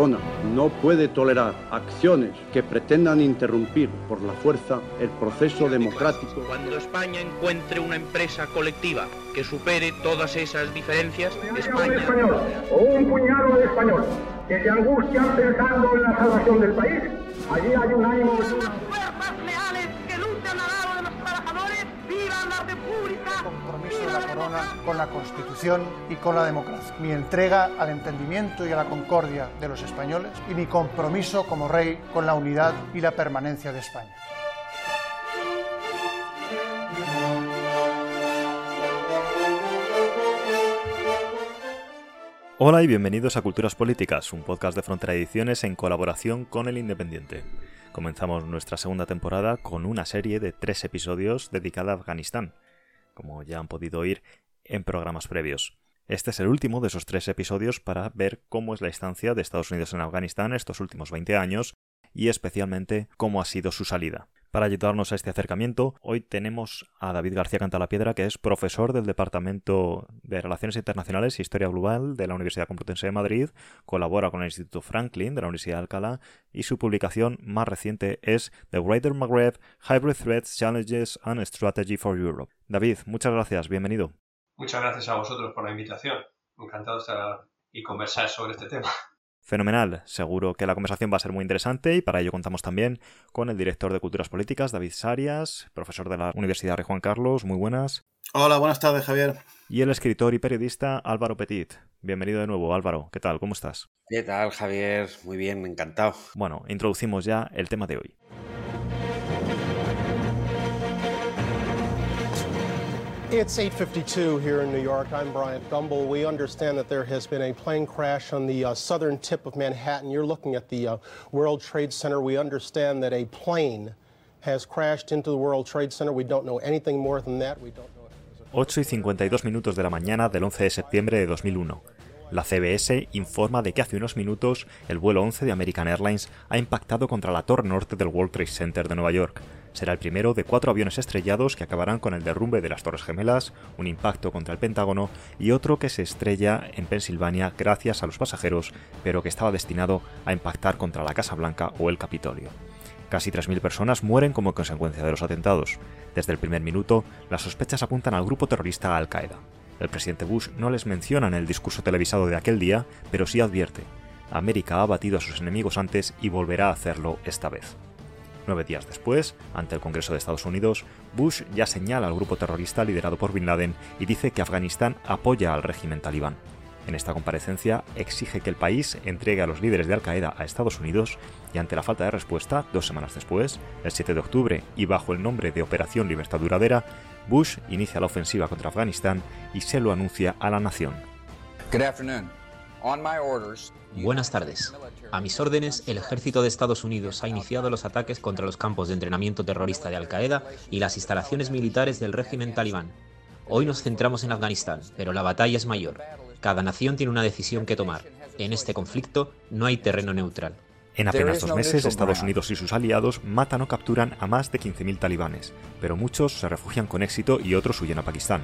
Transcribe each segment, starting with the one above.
Corona no puede tolerar acciones que pretendan interrumpir por la fuerza el proceso democrático. Cuando España encuentre una empresa colectiva que supere todas esas diferencias, España... español o un puñado de español que se angustian pensando en la salvación del país, allí hay un ánimo... con la Constitución y con la democracia. Mi entrega al entendimiento y a la concordia de los españoles y mi compromiso como rey con la unidad y la permanencia de España. Hola y bienvenidos a Culturas Políticas, un podcast de Frontera Ediciones en colaboración con El Independiente. Comenzamos nuestra segunda temporada con una serie de tres episodios dedicada a Afganistán, como ya han podido oír en programas previos. Este es el último de esos tres episodios para ver cómo es la instancia de Estados Unidos en Afganistán estos últimos 20 años y especialmente cómo ha sido su salida. Para ayudarnos a este acercamiento, hoy tenemos a David García Cantalapiedra, que es profesor del Departamento de Relaciones Internacionales e Historia Global de la Universidad Complutense de Madrid, colabora con el Instituto Franklin de la Universidad de Alcalá y su publicación más reciente es The Greater Maghreb Hybrid Threats, Challenges and Strategy for Europe. David, muchas gracias, bienvenido. Muchas gracias a vosotros por la invitación. Encantado de estar y conversar sobre este tema. Fenomenal, seguro que la conversación va a ser muy interesante y para ello contamos también con el director de Culturas Políticas, David Sarias, profesor de la Universidad Rey Juan Carlos, muy buenas. Hola, buenas tardes, Javier. Y el escritor y periodista Álvaro Petit. Bienvenido de nuevo, Álvaro. ¿Qué tal? ¿Cómo estás? ¿Qué tal, Javier? Muy bien, encantado. Bueno, introducimos ya el tema de hoy. It's 8:52 here in New York. I'm Bryant Gumbel. We understand that there has been a plane crash on the uh, southern tip of Manhattan. You're looking at the uh, World Trade Center. We understand that a plane has crashed into the World Trade Center. We don't know anything more than that. We don't know. 8 y 52 minutos de la mañana del 11 de septiembre de 2001. La CBS informa de que hace unos minutos el vuelo 11 de American Airlines ha impactado contra la torre norte del World Trade Center de Nueva York. Será el primero de cuatro aviones estrellados que acabarán con el derrumbe de las Torres Gemelas, un impacto contra el Pentágono y otro que se estrella en Pensilvania gracias a los pasajeros, pero que estaba destinado a impactar contra la Casa Blanca o el Capitolio. Casi 3.000 personas mueren como consecuencia de los atentados. Desde el primer minuto, las sospechas apuntan al grupo terrorista Al-Qaeda. El presidente Bush no les menciona en el discurso televisado de aquel día, pero sí advierte, América ha batido a sus enemigos antes y volverá a hacerlo esta vez. Nueve días después, ante el Congreso de Estados Unidos, Bush ya señala al grupo terrorista liderado por Bin Laden y dice que Afganistán apoya al régimen talibán. En esta comparecencia exige que el país entregue a los líderes de Al-Qaeda a Estados Unidos y ante la falta de respuesta, dos semanas después, el 7 de octubre y bajo el nombre de Operación Libertad Duradera, Bush inicia la ofensiva contra Afganistán y se lo anuncia a la nación. Buenas tardes. A mis órdenes, el ejército de Estados Unidos ha iniciado los ataques contra los campos de entrenamiento terrorista de Al-Qaeda y las instalaciones militares del régimen talibán. Hoy nos centramos en Afganistán, pero la batalla es mayor. Cada nación tiene una decisión que tomar. En este conflicto no hay terreno neutral. En apenas dos meses, Estados Unidos y sus aliados matan o capturan a más de 15.000 talibanes, pero muchos se refugian con éxito y otros huyen a Pakistán.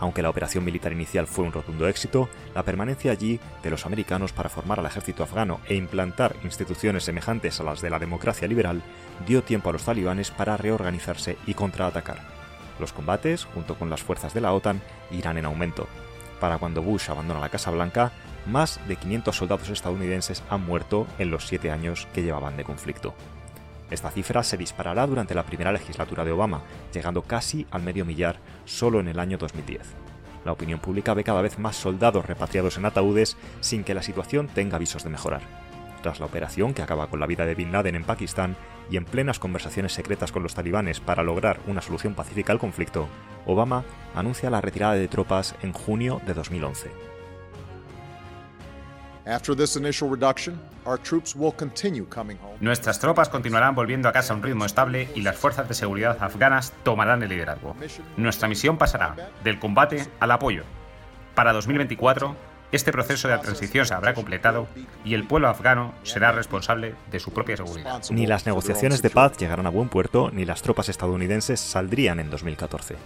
Aunque la operación militar inicial fue un rotundo éxito, la permanencia allí de los americanos para formar al ejército afgano e implantar instituciones semejantes a las de la democracia liberal dio tiempo a los talibanes para reorganizarse y contraatacar. Los combates, junto con las fuerzas de la OTAN, irán en aumento. Para cuando Bush abandona la Casa Blanca, más de 500 soldados estadounidenses han muerto en los siete años que llevaban de conflicto. Esta cifra se disparará durante la primera legislatura de Obama, llegando casi al medio millar solo en el año 2010. La opinión pública ve cada vez más soldados repatriados en ataúdes sin que la situación tenga avisos de mejorar. Tras la operación que acaba con la vida de Bin Laden en Pakistán y en plenas conversaciones secretas con los talibanes para lograr una solución pacífica al conflicto, Obama anuncia la retirada de tropas en junio de 2011. Nuestras tropas continuarán volviendo a casa a un ritmo estable y las fuerzas de seguridad afganas tomarán el liderazgo. Nuestra misión pasará del combate al apoyo. Para 2024, este proceso de transición se habrá completado y el pueblo afgano será responsable de su propia seguridad. Ni las negociaciones de paz llegarán a buen puerto ni las tropas estadounidenses saldrían en 2014.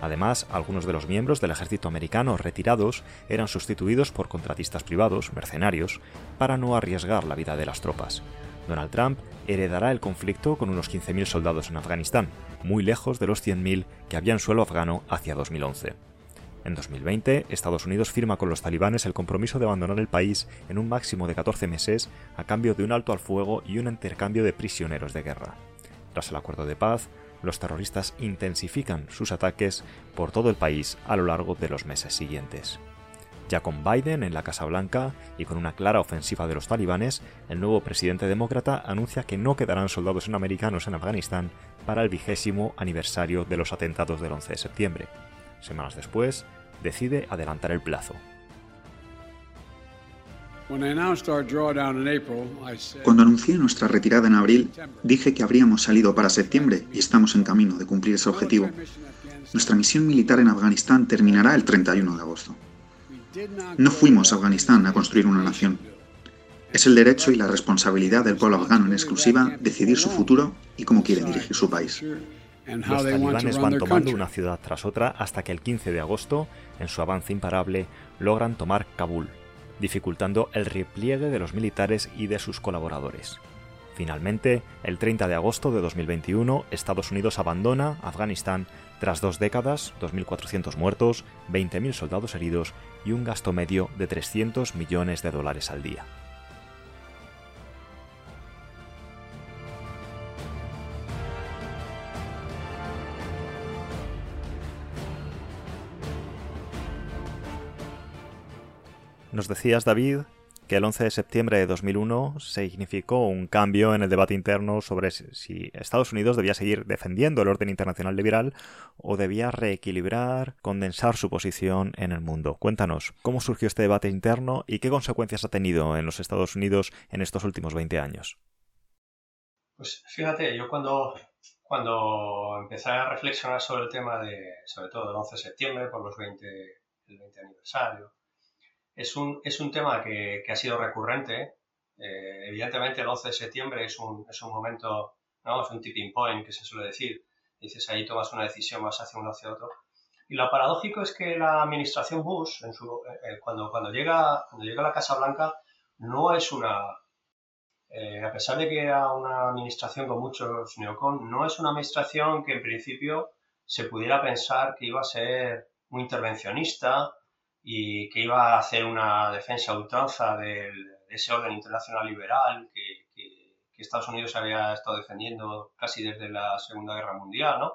Además, algunos de los miembros del ejército americano retirados eran sustituidos por contratistas privados, mercenarios, para no arriesgar la vida de las tropas. Donald Trump heredará el conflicto con unos 15.000 soldados en Afganistán, muy lejos de los 100.000 que había en suelo afgano hacia 2011. En 2020, Estados Unidos firma con los talibanes el compromiso de abandonar el país en un máximo de 14 meses a cambio de un alto al fuego y un intercambio de prisioneros de guerra. Tras el acuerdo de paz, los terroristas intensifican sus ataques por todo el país a lo largo de los meses siguientes. Ya con Biden en la Casa Blanca y con una clara ofensiva de los talibanes, el nuevo presidente demócrata anuncia que no quedarán soldados americanos en Afganistán para el vigésimo aniversario de los atentados del 11 de septiembre. Semanas después, decide adelantar el plazo. Cuando anuncié nuestra retirada en abril, dije que habríamos salido para septiembre y estamos en camino de cumplir ese objetivo. Nuestra misión militar en Afganistán terminará el 31 de agosto. No fuimos a Afganistán a construir una nación. Es el derecho y la responsabilidad del pueblo afgano en exclusiva decidir su futuro y cómo quiere dirigir su país. Los talibanes van tomando una ciudad tras otra hasta que el 15 de agosto, en su avance imparable, logran tomar Kabul, dificultando el repliegue de los militares y de sus colaboradores. Finalmente, el 30 de agosto de 2021, Estados Unidos abandona Afganistán tras dos décadas, 2.400 muertos, 20.000 soldados heridos y un gasto medio de 300 millones de dólares al día. Nos decías, David, que el 11 de septiembre de 2001 significó un cambio en el debate interno sobre si Estados Unidos debía seguir defendiendo el orden internacional liberal o debía reequilibrar, condensar su posición en el mundo. Cuéntanos, ¿cómo surgió este debate interno y qué consecuencias ha tenido en los Estados Unidos en estos últimos 20 años? Pues fíjate, yo cuando, cuando empecé a reflexionar sobre el tema de, sobre todo del 11 de septiembre, por los 20, el 20 aniversario, es un, es un tema que, que ha sido recurrente. Eh, evidentemente, el 11 de septiembre es un, es un momento, ¿no? es un tipping point que se suele decir. Dices, ahí tomas una decisión más hacia uno hacia otro. Y lo paradójico es que la administración Bush, eh, cuando, cuando, llega, cuando llega a la Casa Blanca, no es una. Eh, a pesar de que era una administración con muchos neocon, no es una administración que en principio se pudiera pensar que iba a ser muy intervencionista, y que iba a hacer una defensa ultranza de ese orden internacional liberal que, Estados Unidos había estado defendiendo casi desde la Segunda Guerra Mundial, ¿no?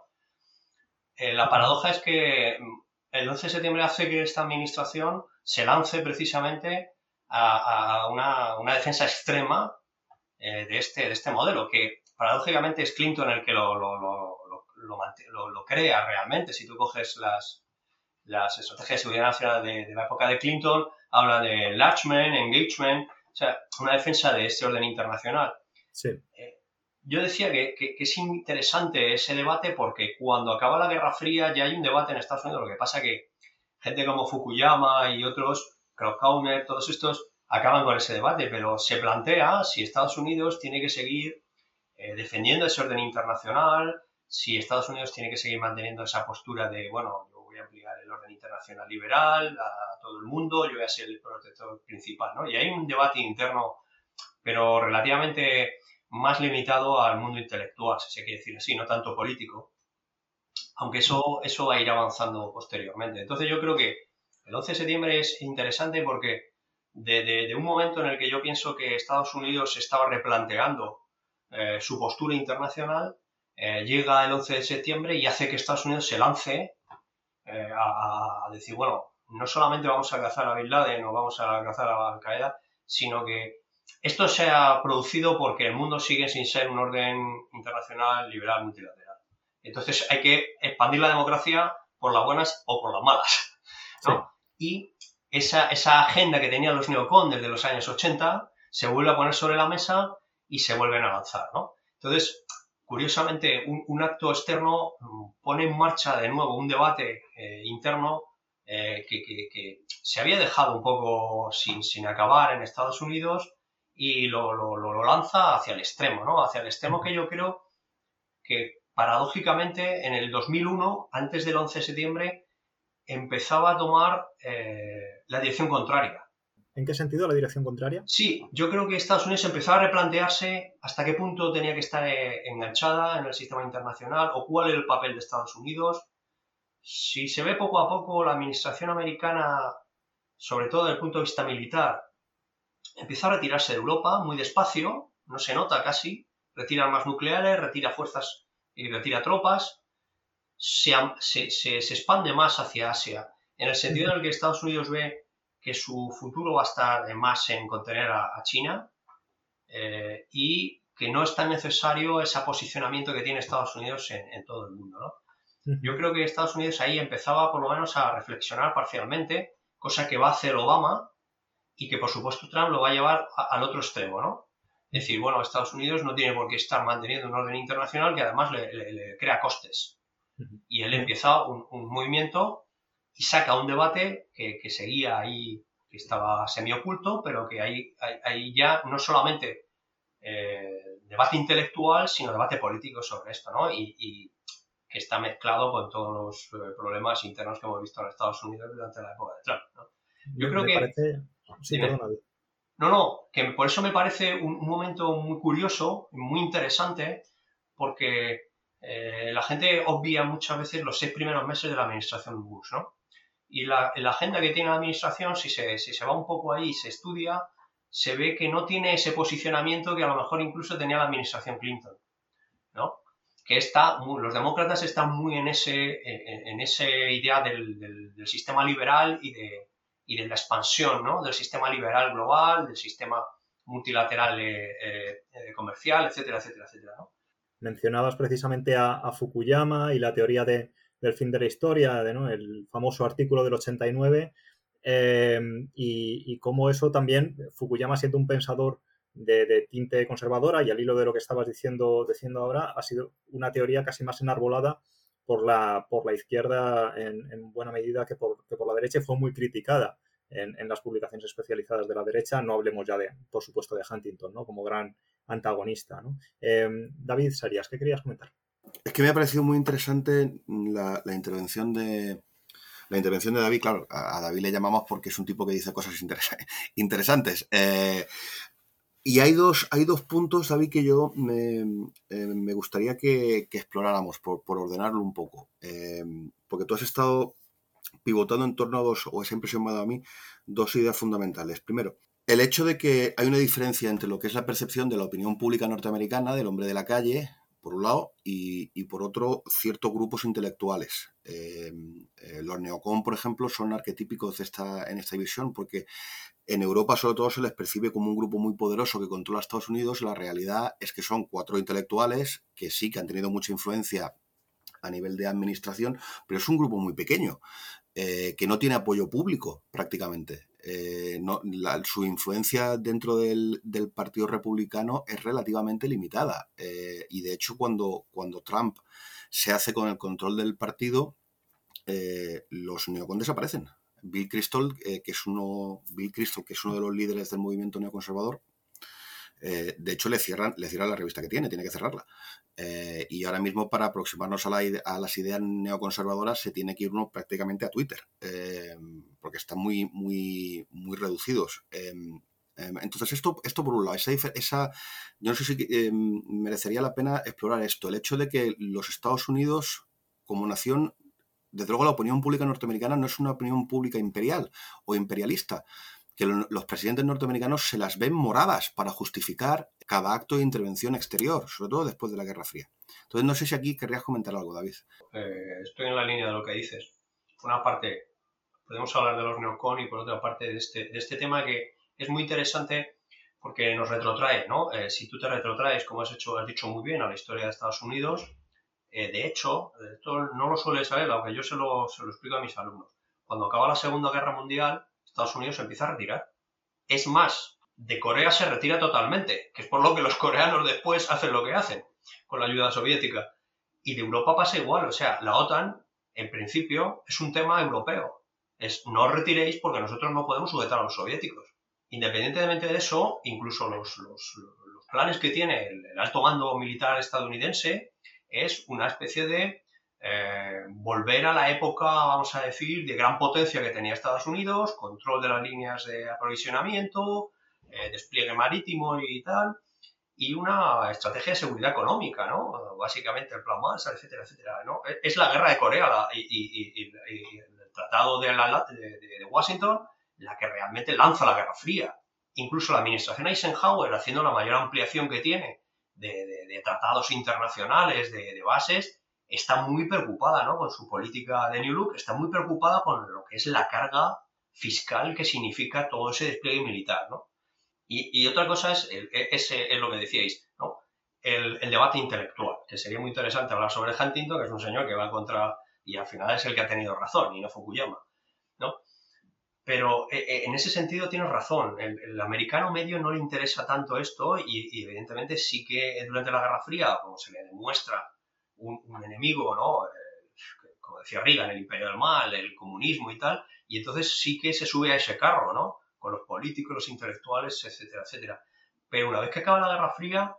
Eh, la paradoja es que el 11 de septiembre hace que esta administración se lance precisamente a, una, defensa extrema eh, de, este, de este modelo, que paradójicamente es Clinton el que lo, lo, lo crea realmente. Si tú coges las, las estrategias de seguridad nacional de, la época de Clinton hablan de enlargement, engagement, o sea, una defensa de este orden internacional. Sí. Eh, yo decía que, es interesante ese debate porque cuando acaba la Guerra Fría ya hay un debate en Estados Unidos, lo que pasa que gente como Fukuyama y otros, Krauthauner, todos estos, acaban con ese debate, pero se plantea si Estados Unidos tiene que seguir eh, defendiendo ese orden internacional, si Estados Unidos tiene que seguir manteniendo esa postura de, bueno, voy a ampliar el orden internacional liberal a todo el mundo, yo voy a ser el protector principal, ¿no? Y hay un debate interno, pero relativamente más limitado al mundo intelectual, si se quiere decir así, no tanto político, aunque eso, eso va a ir avanzando posteriormente. Entonces yo creo que el 11 de septiembre es interesante porque de, un momento en el que yo pienso que Estados Unidos estaba replanteando eh, su postura internacional, eh, llega el 11 de septiembre y hace que Estados Unidos se lance eh, a, decir, bueno, no solamente vamos a cazar a Bin Laden o vamos a cazar a Al Qaeda, sino que esto se ha producido porque el mundo sigue sin ser un orden internacional liberal multilateral. Entonces hay que expandir la democracia por las buenas o por las malas. Y esa, esa, agenda que tenían los neocon desde los años 80 se vuelve a poner sobre la mesa y se vuelven a avanzar. ¿no? Entonces, curiosamente, un, acto externo mm, pone en marcha de nuevo un debate eh, interno eh, que, se había dejado un poco sin, acabar en Estados Unidos y lo, lanza hacia el extremo, ¿no? Hacia el extremo que yo creo que paradójicamente, en el 2001, antes del 11 de septiembre, empezaba a tomar eh, la dirección contraria. ¿En qué sentido la dirección contraria? Sí, yo creo que Estados Unidos empezaba a replantearse hasta qué punto tenía que estar eh, enganchada en el sistema internacional o cuál era el papel de Estados Unidos. Si se ve poco a poco, la administración americana, sobre todo desde el punto de vista militar, empieza a retirarse de Europa muy despacio, no se nota casi, retira armas nucleares, retira fuerzas y retira tropas, se, expande más hacia Asia, en el sentido en el que Estados Unidos ve que su futuro va a estar más en contener a, China eh, y que no es tan necesario ese posicionamiento que tiene Estados Unidos en, todo el mundo. ¿no? Yo creo que Estados Unidos ahí empezaba por lo menos a reflexionar parcialmente, cosa que va a hacer Obama y que por supuesto Trump lo va a llevar al otro extremo, ¿no? Es decir, bueno, Estados Unidos no tiene por qué estar manteniendo un orden internacional que además le, crea costes. Y él empieza un, movimiento y saca un debate que, seguía ahí, que estaba semi-oculto, pero que ahí, ahí, ya no solamente eh, debate intelectual, sino debate político sobre esto, ¿no? Y, que está mezclado con todos los eh, problemas internos que hemos visto en Estados Unidos durante la época de Trump, ¿no? Yo creo que... Sí, perdona. No, no, que por eso me parece un, momento muy curioso, muy interesante, porque eh, la gente obvia muchas veces los seis primeros meses de la administración Bush, ¿no? Y la, agenda que tiene la administración, si se, si se va un poco ahí y se estudia, se ve que no tiene ese posicionamiento que a lo mejor incluso tenía la administración Clinton, ¿no? Que está, los demócratas están muy en ese, en, esa idea del sistema liberal y de, y de la expansión ¿no? del sistema liberal global, del sistema multilateral eh, eh, comercial, etcétera, etcétera, etcétera. Mencionabas precisamente a, Fukuyama y la teoría de, del fin de la historia, de, ¿no? el famoso artículo del 89, em, y, y cómo eso también, Fukuyama siendo un pensador de, tinte conservadora y al hilo de lo que estabas diciendo, ahora, ha sido una teoría casi más enarbolada por la, por la izquierda en, buena medida que por, por, la derecha fue muy criticada en, las publicaciones especializadas de la derecha. No hablemos ya de, por supuesto, de Huntington, ¿no? Como gran antagonista, ¿no? Em, David Sarías, ¿qué querías comentar? Es que me ha parecido muy interesante la, intervención de, la intervención de David, claro, a, David le llamamos porque es un tipo que dice cosas interesantes. Eh, y hay dos, hay dos puntos, David, que yo me, eh, gustaría que, exploráramos por, ordenarlo un poco. Eh, porque tú has estado pivotando en torno a dos, o esa impresión me a mí, dos ideas fundamentales. Primero, el hecho de que hay una diferencia entre lo que es la percepción de la opinión pública norteamericana, del hombre de la calle, por un lado, y, por otro, ciertos grupos intelectuales. Eh, los neocon, por ejemplo, son arquetípicos de esta, en esta visión porque en Europa, sobre todo, se les percibe como un grupo muy poderoso que controla Estados Unidos. La realidad es que son cuatro intelectuales que sí que han tenido mucha influencia a nivel de administración, pero es un grupo muy pequeño, eh, que no tiene apoyo público prácticamente. Eh, su influencia dentro del, Partido Republicano es relativamente limitada. Eh, y de hecho, cuando, cuando Trump se hace con el control del partido, los neocon desaparecen. Bill Crystal, eh, que es uno, Bill Crystal, que es uno de los líderes del movimiento neoconservador, eh, de hecho le cierran, le cierran la revista que tiene, tiene que cerrarla. Eh, y ahora mismo para aproximarnos a, las ideas neoconservadoras se tiene que ir uno prácticamente a Twitter, porque están muy, muy, muy reducidos. Entonces, esto, esto por un lado, esa, yo no sé si merecería la pena explorar esto, el hecho de que los Estados Unidos como nación desde luego la opinión pública norteamericana no es una opinión pública imperial o imperialista, que los presidentes norteamericanos se las ven moradas para justificar cada acto de intervención exterior, sobre todo después de la Guerra Fría. Entonces no sé si aquí querrías comentar algo, David. Eh, estoy en la línea de lo que dices. Por una parte, podemos hablar de los neocon y por otra parte de este, de este tema que es muy interesante porque nos retrotrae, ¿no? Eh, si tú te retrotraes, como has, hecho, has dicho muy bien, a la historia de Estados Unidos, eh, de hecho, esto no lo suele saber, aunque yo se lo, se lo explico a mis alumnos. Cuando acaba la Segunda Guerra Mundial, Estados Unidos se empieza a retirar. Es más, de Corea se retira totalmente, que es por lo que los coreanos después hacen lo que hacen, con la ayuda soviética. Y de Europa pasa igual, o sea, la OTAN, en principio, es un tema europeo. Es no os retiréis porque nosotros no podemos sujetar a los soviéticos. Independientemente de eso, incluso los, los, planes que tiene el alto mando militar estadounidense es una especie de eh, volver a la época, vamos a decir, de gran potencia que tenía Estados Unidos, control de las líneas de aprovisionamiento, eh, despliegue marítimo y tal, y una estrategia de seguridad económica, ¿no? Básicamente el plan Marshall, etcétera, etcétera, ¿no? Es la guerra de Corea y, el tratado de, de, Washington la que realmente lanza la Guerra Fría. Incluso la administración Eisenhower, haciendo la mayor ampliación que tiene de, tratados internacionales, de, bases, está muy preocupada ¿no? con su política de New Look, está muy preocupada con lo que es la carga fiscal que significa todo ese despliegue militar. ¿no? Y, otra cosa es, ese es lo que decíais, ¿no? el, debate intelectual, que sería muy interesante hablar sobre Huntington, que es un señor que va contra, y al final es el que ha tenido razón, y no Fukuyama. ¿no? Pero eh, eh, en ese sentido tienes razón, el, americano medio no le interesa tanto esto y, evidentemente sí que durante la Guerra Fría, como se le demuestra un, enemigo, ¿no? Eh, como decía Reagan, el imperio del mal, el comunismo y tal, y entonces sí que se sube a ese carro, ¿no? Con los políticos, los intelectuales, etcétera, etcétera. Pero una vez que acaba la Guerra Fría,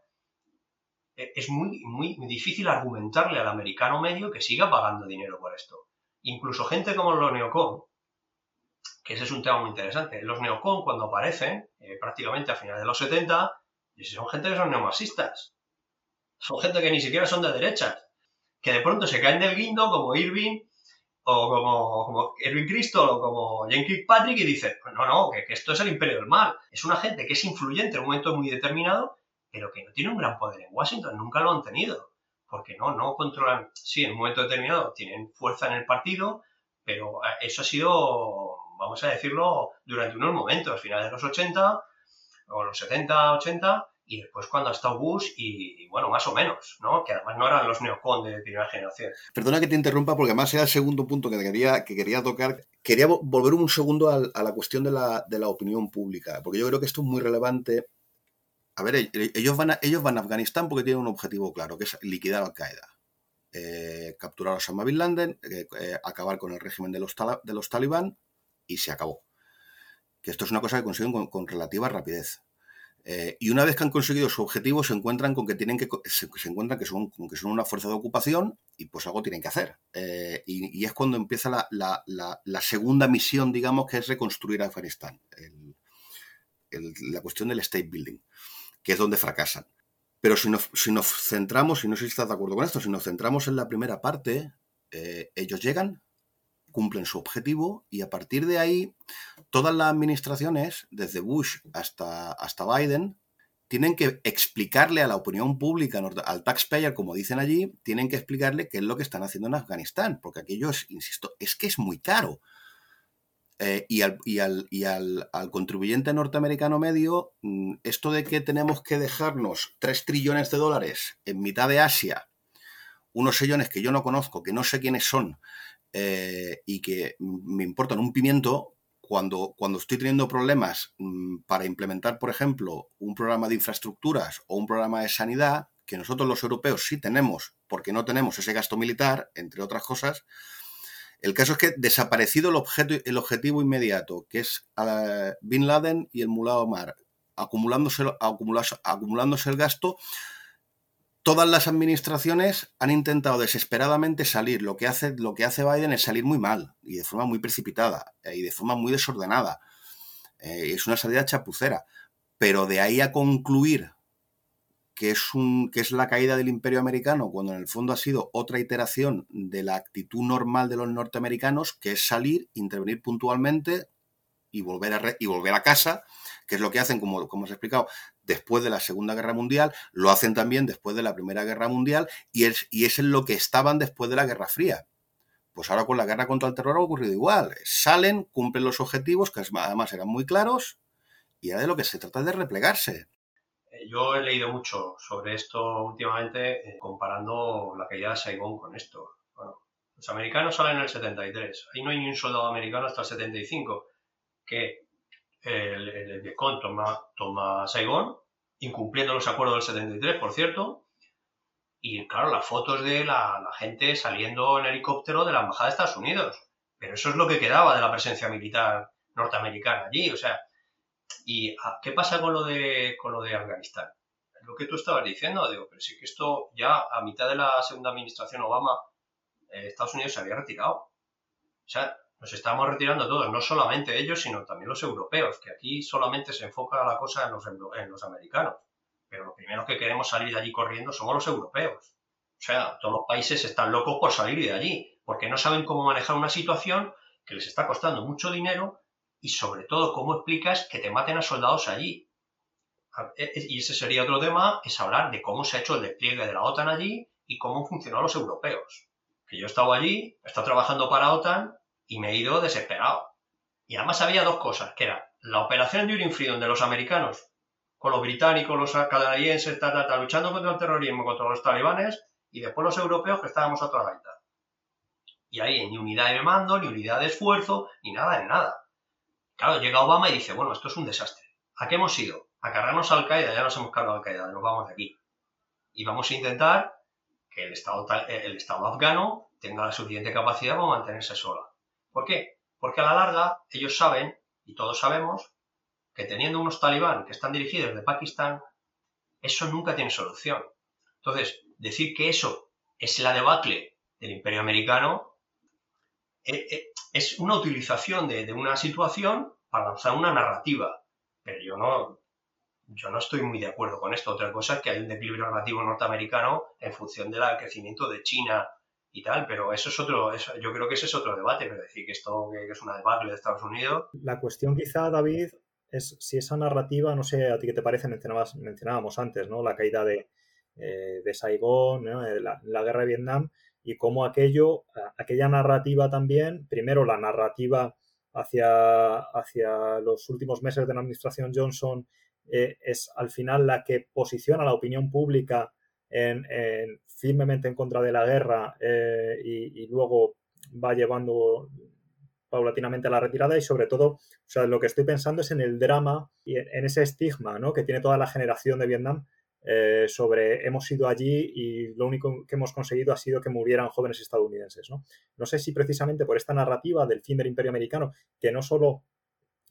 e, es muy, muy difícil argumentarle al americano medio que siga pagando dinero por esto. Incluso gente como los neocon, que ese es un tema muy interesante. Los neocon, cuando aparecen, eh, prácticamente a finales de los 70, son gente que son neomarxistas. Son gente que ni siquiera son de derechas que de pronto se caen del guindo como Irving o como, Irving Crystal o como Jane Kirkpatrick y dicen, pues no, no, que, esto es el imperio del mal. Es una gente que es influyente en un momento muy determinado, pero que no tiene un gran poder en Washington, nunca lo han tenido. Porque no, no controlan, sí, en un momento determinado tienen fuerza en el partido, pero eh, eso ha sido, vamos a decirlo, durante unos momentos, finales de los 80 o los 70, 80, y después cuando ha estado Bush y, bueno, más o menos, ¿no? Que además no eran los neocon de primera generación. Perdona que te interrumpa porque además era el segundo punto que quería, que quería tocar. Quería volver un segundo a, la cuestión de la, de la, opinión pública, porque yo creo que esto es muy relevante. A ver, e, ellos van a, ellos van a Afganistán porque tienen un objetivo claro, que es liquidar Al-Qaeda. Eh, capturar a Osama Bin Laden, eh, eh, acabar con el régimen de los, de los talibán y se acabó. Que esto es una cosa que consiguen con relativa rapidez. Eh, y una vez que han conseguido su objetivo, se encuentran con que tienen que se, encuentran que son, que son una fuerza de ocupación y pues algo tienen que hacer. Eh, y, es cuando empieza la, la, segunda misión, digamos, que es reconstruir Afganistán. la cuestión del state building, que es donde fracasan. Pero si nos, si nos centramos, y no sé si estás de acuerdo con esto, si nos centramos en la primera parte, eh, ellos llegan, cumplen su objetivo y a partir de ahí todas las administraciones, desde Bush hasta, hasta Biden, tienen que explicarle a la opinión pública, al taxpayer, como dicen allí, tienen que explicarle qué es lo que están haciendo en Afganistán, porque aquello es, insisto, es que es muy caro. Eh, y, al, y, al, y al, al, contribuyente norteamericano medio, mm, esto de que tenemos que dejarnos 3 trillones de dólares en mitad de Asia, unos sellones que yo no conozco, que no sé quiénes son, eh, y que me importan un pimiento cuando, cuando estoy teniendo problemas mm, para implementar, por ejemplo, un programa de infraestructuras o un programa de sanidad, que nosotros los europeos sí tenemos, porque no tenemos ese gasto militar, entre otras cosas, el caso es que desaparecido el, objeto, el objetivo inmediato, que es uh, Bin Laden y el Mullah Omar, acumulándose, acumulándose el gasto, todas las administraciones han intentado desesperadamente salir. Lo que hace, lo que hace Biden es salir muy mal y de forma muy precipitada eh, y de forma muy desordenada. Eh, es una salida chapucera. Pero de ahí a concluir que es, un, que es la caída del imperio americano, cuando en el fondo ha sido otra iteración de la actitud normal de los norteamericanos, que es salir, intervenir puntualmente y volver a, y volver a casa, que es lo que hacen, como, como os he explicado, después de la Segunda Guerra Mundial, lo hacen también después de la Primera Guerra Mundial y es, y es en lo que estaban después de la Guerra Fría. Pues ahora con la guerra contra el terror ha ocurrido igual. Salen, cumplen los objetivos, que además eran muy claros, y ahora de lo que se trata es de replegarse. Eh, yo he leído mucho sobre esto últimamente, eh, comparando la caída de Saigón con esto. Bueno, los americanos salen en el 73. Ahí no hay ni un soldado americano hasta el 75, que el, el, toma, toma Saigón, incumpliendo los acuerdos del 73, por cierto, y claro, las fotos de la, gente saliendo en helicóptero de la Embajada de Estados Unidos. Pero eso es lo que quedaba de la presencia militar norteamericana allí, o sea, ¿y ah, qué pasa con lo de, con lo de Afganistán? lo que tú estabas diciendo, digo, pero sí que esto ya a mitad de la segunda administración Obama, eh, Estados Unidos se había retirado. O sea, nos estamos retirando todos, no solamente ellos, sino también los europeos, que aquí solamente se enfoca la cosa en los, americanos. Pero los primeros que queremos salir de allí corriendo somos los europeos. O sea, todos los países están locos por salir de allí, porque no saben cómo manejar una situación que les está costando mucho dinero y sobre todo cómo explicas que te maten a soldados allí. E, e, y ese sería otro tema, es hablar de cómo se ha hecho el despliegue de la OTAN allí y cómo funcionan los europeos. Que yo he estado allí, he estado trabajando para OTAN y me he ido desesperado. Y además había dos cosas, que era la operación Enduring Freedom de los americanos con los británicos, los canadienses, luchando contra el terrorismo, contra los talibanes, y después los europeos que estábamos a otra gaita. Y ahí ni unidad de mando, ni unidad de esfuerzo, ni nada, ni nada. Claro, llega Obama y dice, bueno, esto es un desastre. ¿A qué hemos ido? A cargarnos a Al-Qaeda, ya nos hemos cargado a Al-Qaeda, nos vamos de aquí. Y vamos a intentar que el Estado, el Estado afgano tenga la suficiente capacidad para mantenerse sola. ¿Por qué? Porque a la larga ellos saben, y todos sabemos, que teniendo unos talibán que están dirigidos de Pakistán, eso nunca tiene solución. Entonces, decir que eso es la debacle del imperio americano eh, eh, es una utilización de, una situación para lanzar una narrativa. Pero yo no, yo no estoy muy de acuerdo con esto. Otra cosa es que hay un declive narrativo norteamericano en función del crecimiento de China y tal, pero eso es otro, yo creo que ese es otro debate, pero decir que esto que es una debacle de Estados Unidos. La cuestión quizá, David, es si esa narrativa, no sé a ti qué te parece, mencionábamos antes, ¿no? La caída de, eh, de Saigón, eh, la, guerra de Vietnam, y cómo aquello, aquella narrativa también, primero la narrativa hacia, hacia los últimos meses de la administración Johnson eh, es al final la que posiciona la opinión pública en, firmemente en contra de la guerra y, y, luego va llevando paulatinamente a la retirada y sobre todo, o sea, lo que estoy pensando es en el drama y en, ese estigma ¿no? que tiene toda la generación de Vietnam eh, sobre hemos ido allí y lo único que hemos conseguido ha sido que murieran jóvenes estadounidenses. ¿no? no sé si precisamente por esta narrativa del fin del imperio americano, que no solo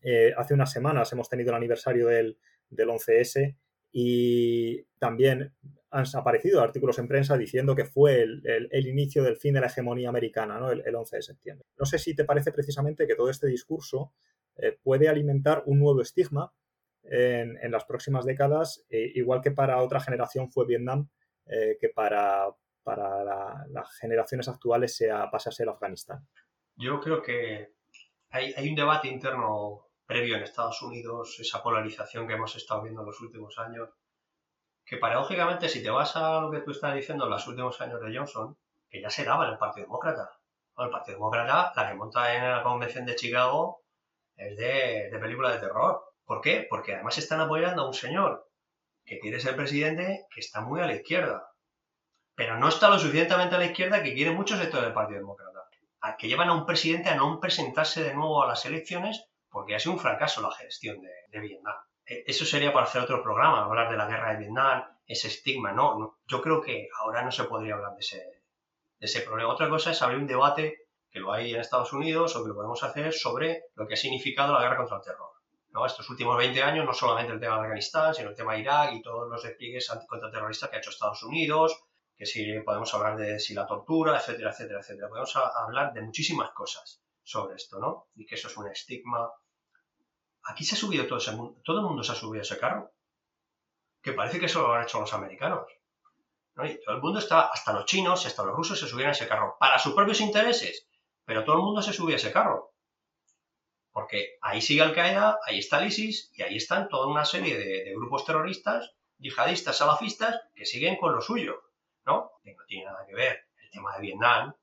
eh, hace unas semanas hemos tenido el aniversario del, del 11S y también han aparecido artículos en prensa diciendo que fue el, inicio del fin de la hegemonía americana, ¿no? el, 11 de septiembre. No sé si te parece precisamente que todo este discurso eh, puede alimentar un nuevo estigma en, las próximas décadas, eh, igual que para otra generación fue Vietnam, eh, que para, para las generaciones actuales sea, pasa a ser Afganistán. Yo creo que hay, hay un debate interno previo en Estados Unidos, esa polarización que hemos estado viendo en los últimos años, que paradójicamente si te vas a lo que tú estás diciendo en los últimos años de Johnson, que ya se daba en el Partido Demócrata. el Partido Demócrata, la que monta en la convención de Chicago, es de, de película de terror. ¿Por qué? Porque además están apoyando a un señor que quiere ser presidente que está muy a la izquierda. Pero no está lo suficientemente a la izquierda que quiere muchos sectores del Partido Demócrata. A que llevan a un presidente a no presentarse de nuevo a las elecciones porque ha sido un fracaso la gestión de Vietnam. Eh, eso sería para hacer otro programa, hablar de la guerra de Vietnam, ese estigma, ¿no? Yo creo que ahora no se podría hablar de ese, de ese problema. Otra cosa es abrir un debate, que lo hay en Estados Unidos, o que lo podemos hacer sobre lo que ha significado la guerra contra el terror. ¿no? Estos últimos 20 años, no solamente el tema de Afganistán, sino el tema de Irak y todos los despliegues contraterroristas que ha hecho Estados Unidos, que si podemos hablar de si la tortura, etcétera, etcétera, etcétera. Podemos hablar de muchísimas cosas sobre esto, ¿no? Y que eso es un estigma Aquí se ha subido todo ese mundo, todo el mundo se ha subido a ese carro. Que parece que eso lo han hecho los americanos. Y todo el mundo está, hasta los chinos y hasta los rusos se subieron a ese carro para sus propios intereses. Pero todo el mundo se subió a ese carro. Porque ahí sigue Al Qaeda, ahí está el ISIS y ahí están toda una serie de, grupos terroristas, yihadistas, salafistas, que siguen con lo suyo. ¿no? Que no tiene nada que ver el tema de Vietnam,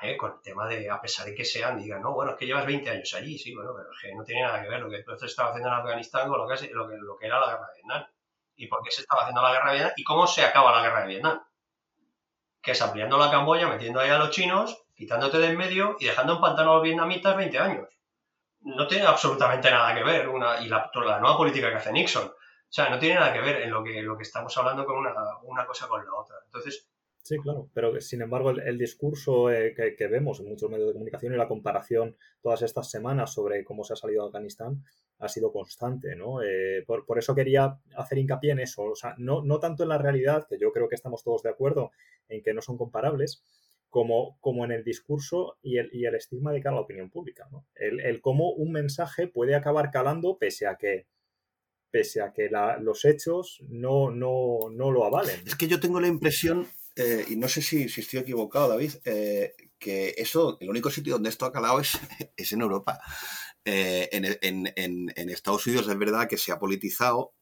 ¿eh? con el tema de, a pesar de que sean, digan, no, bueno, es que llevas 20 años allí, sí, bueno, pero es que no tiene nada que ver lo que tú estabas haciendo en Afganistán con lo que, lo que, lo que era la guerra de Vietnam. ¿Y por qué se estaba haciendo la guerra de Vietnam? ¿Y cómo se acaba la guerra de Vietnam? Que es ampliando la Camboya, metiendo ahí a los chinos, quitándote de en medio y dejando en pantano a los vietnamitas 20 años. No tiene absolutamente nada que ver una, y la, la nueva política que hace Nixon. O sea, no tiene nada que ver en lo que, lo que estamos hablando con una, una cosa con la otra. Entonces, Sí, claro, pero sin embargo el, discurso eh, que, vemos en muchos medios de comunicación y la comparación todas estas semanas sobre cómo se ha salido de Afganistán ha sido constante, ¿no? Eh, por, eso quería hacer hincapié en eso, o sea, no, no, tanto en la realidad, que yo creo que estamos todos de acuerdo en que no son comparables, como, como en el discurso y el, y el estigma de cara a la opinión pública, ¿no? El, el cómo un mensaje puede acabar calando pese a que pese a que los hechos no, no, no lo avalen. Es que yo tengo la impresión eh, y no sé si, estoy equivocado, David, eh, que eso, el único sitio donde esto ha calado es, es en Europa. Eh, en, Estados Unidos es verdad que se ha politizado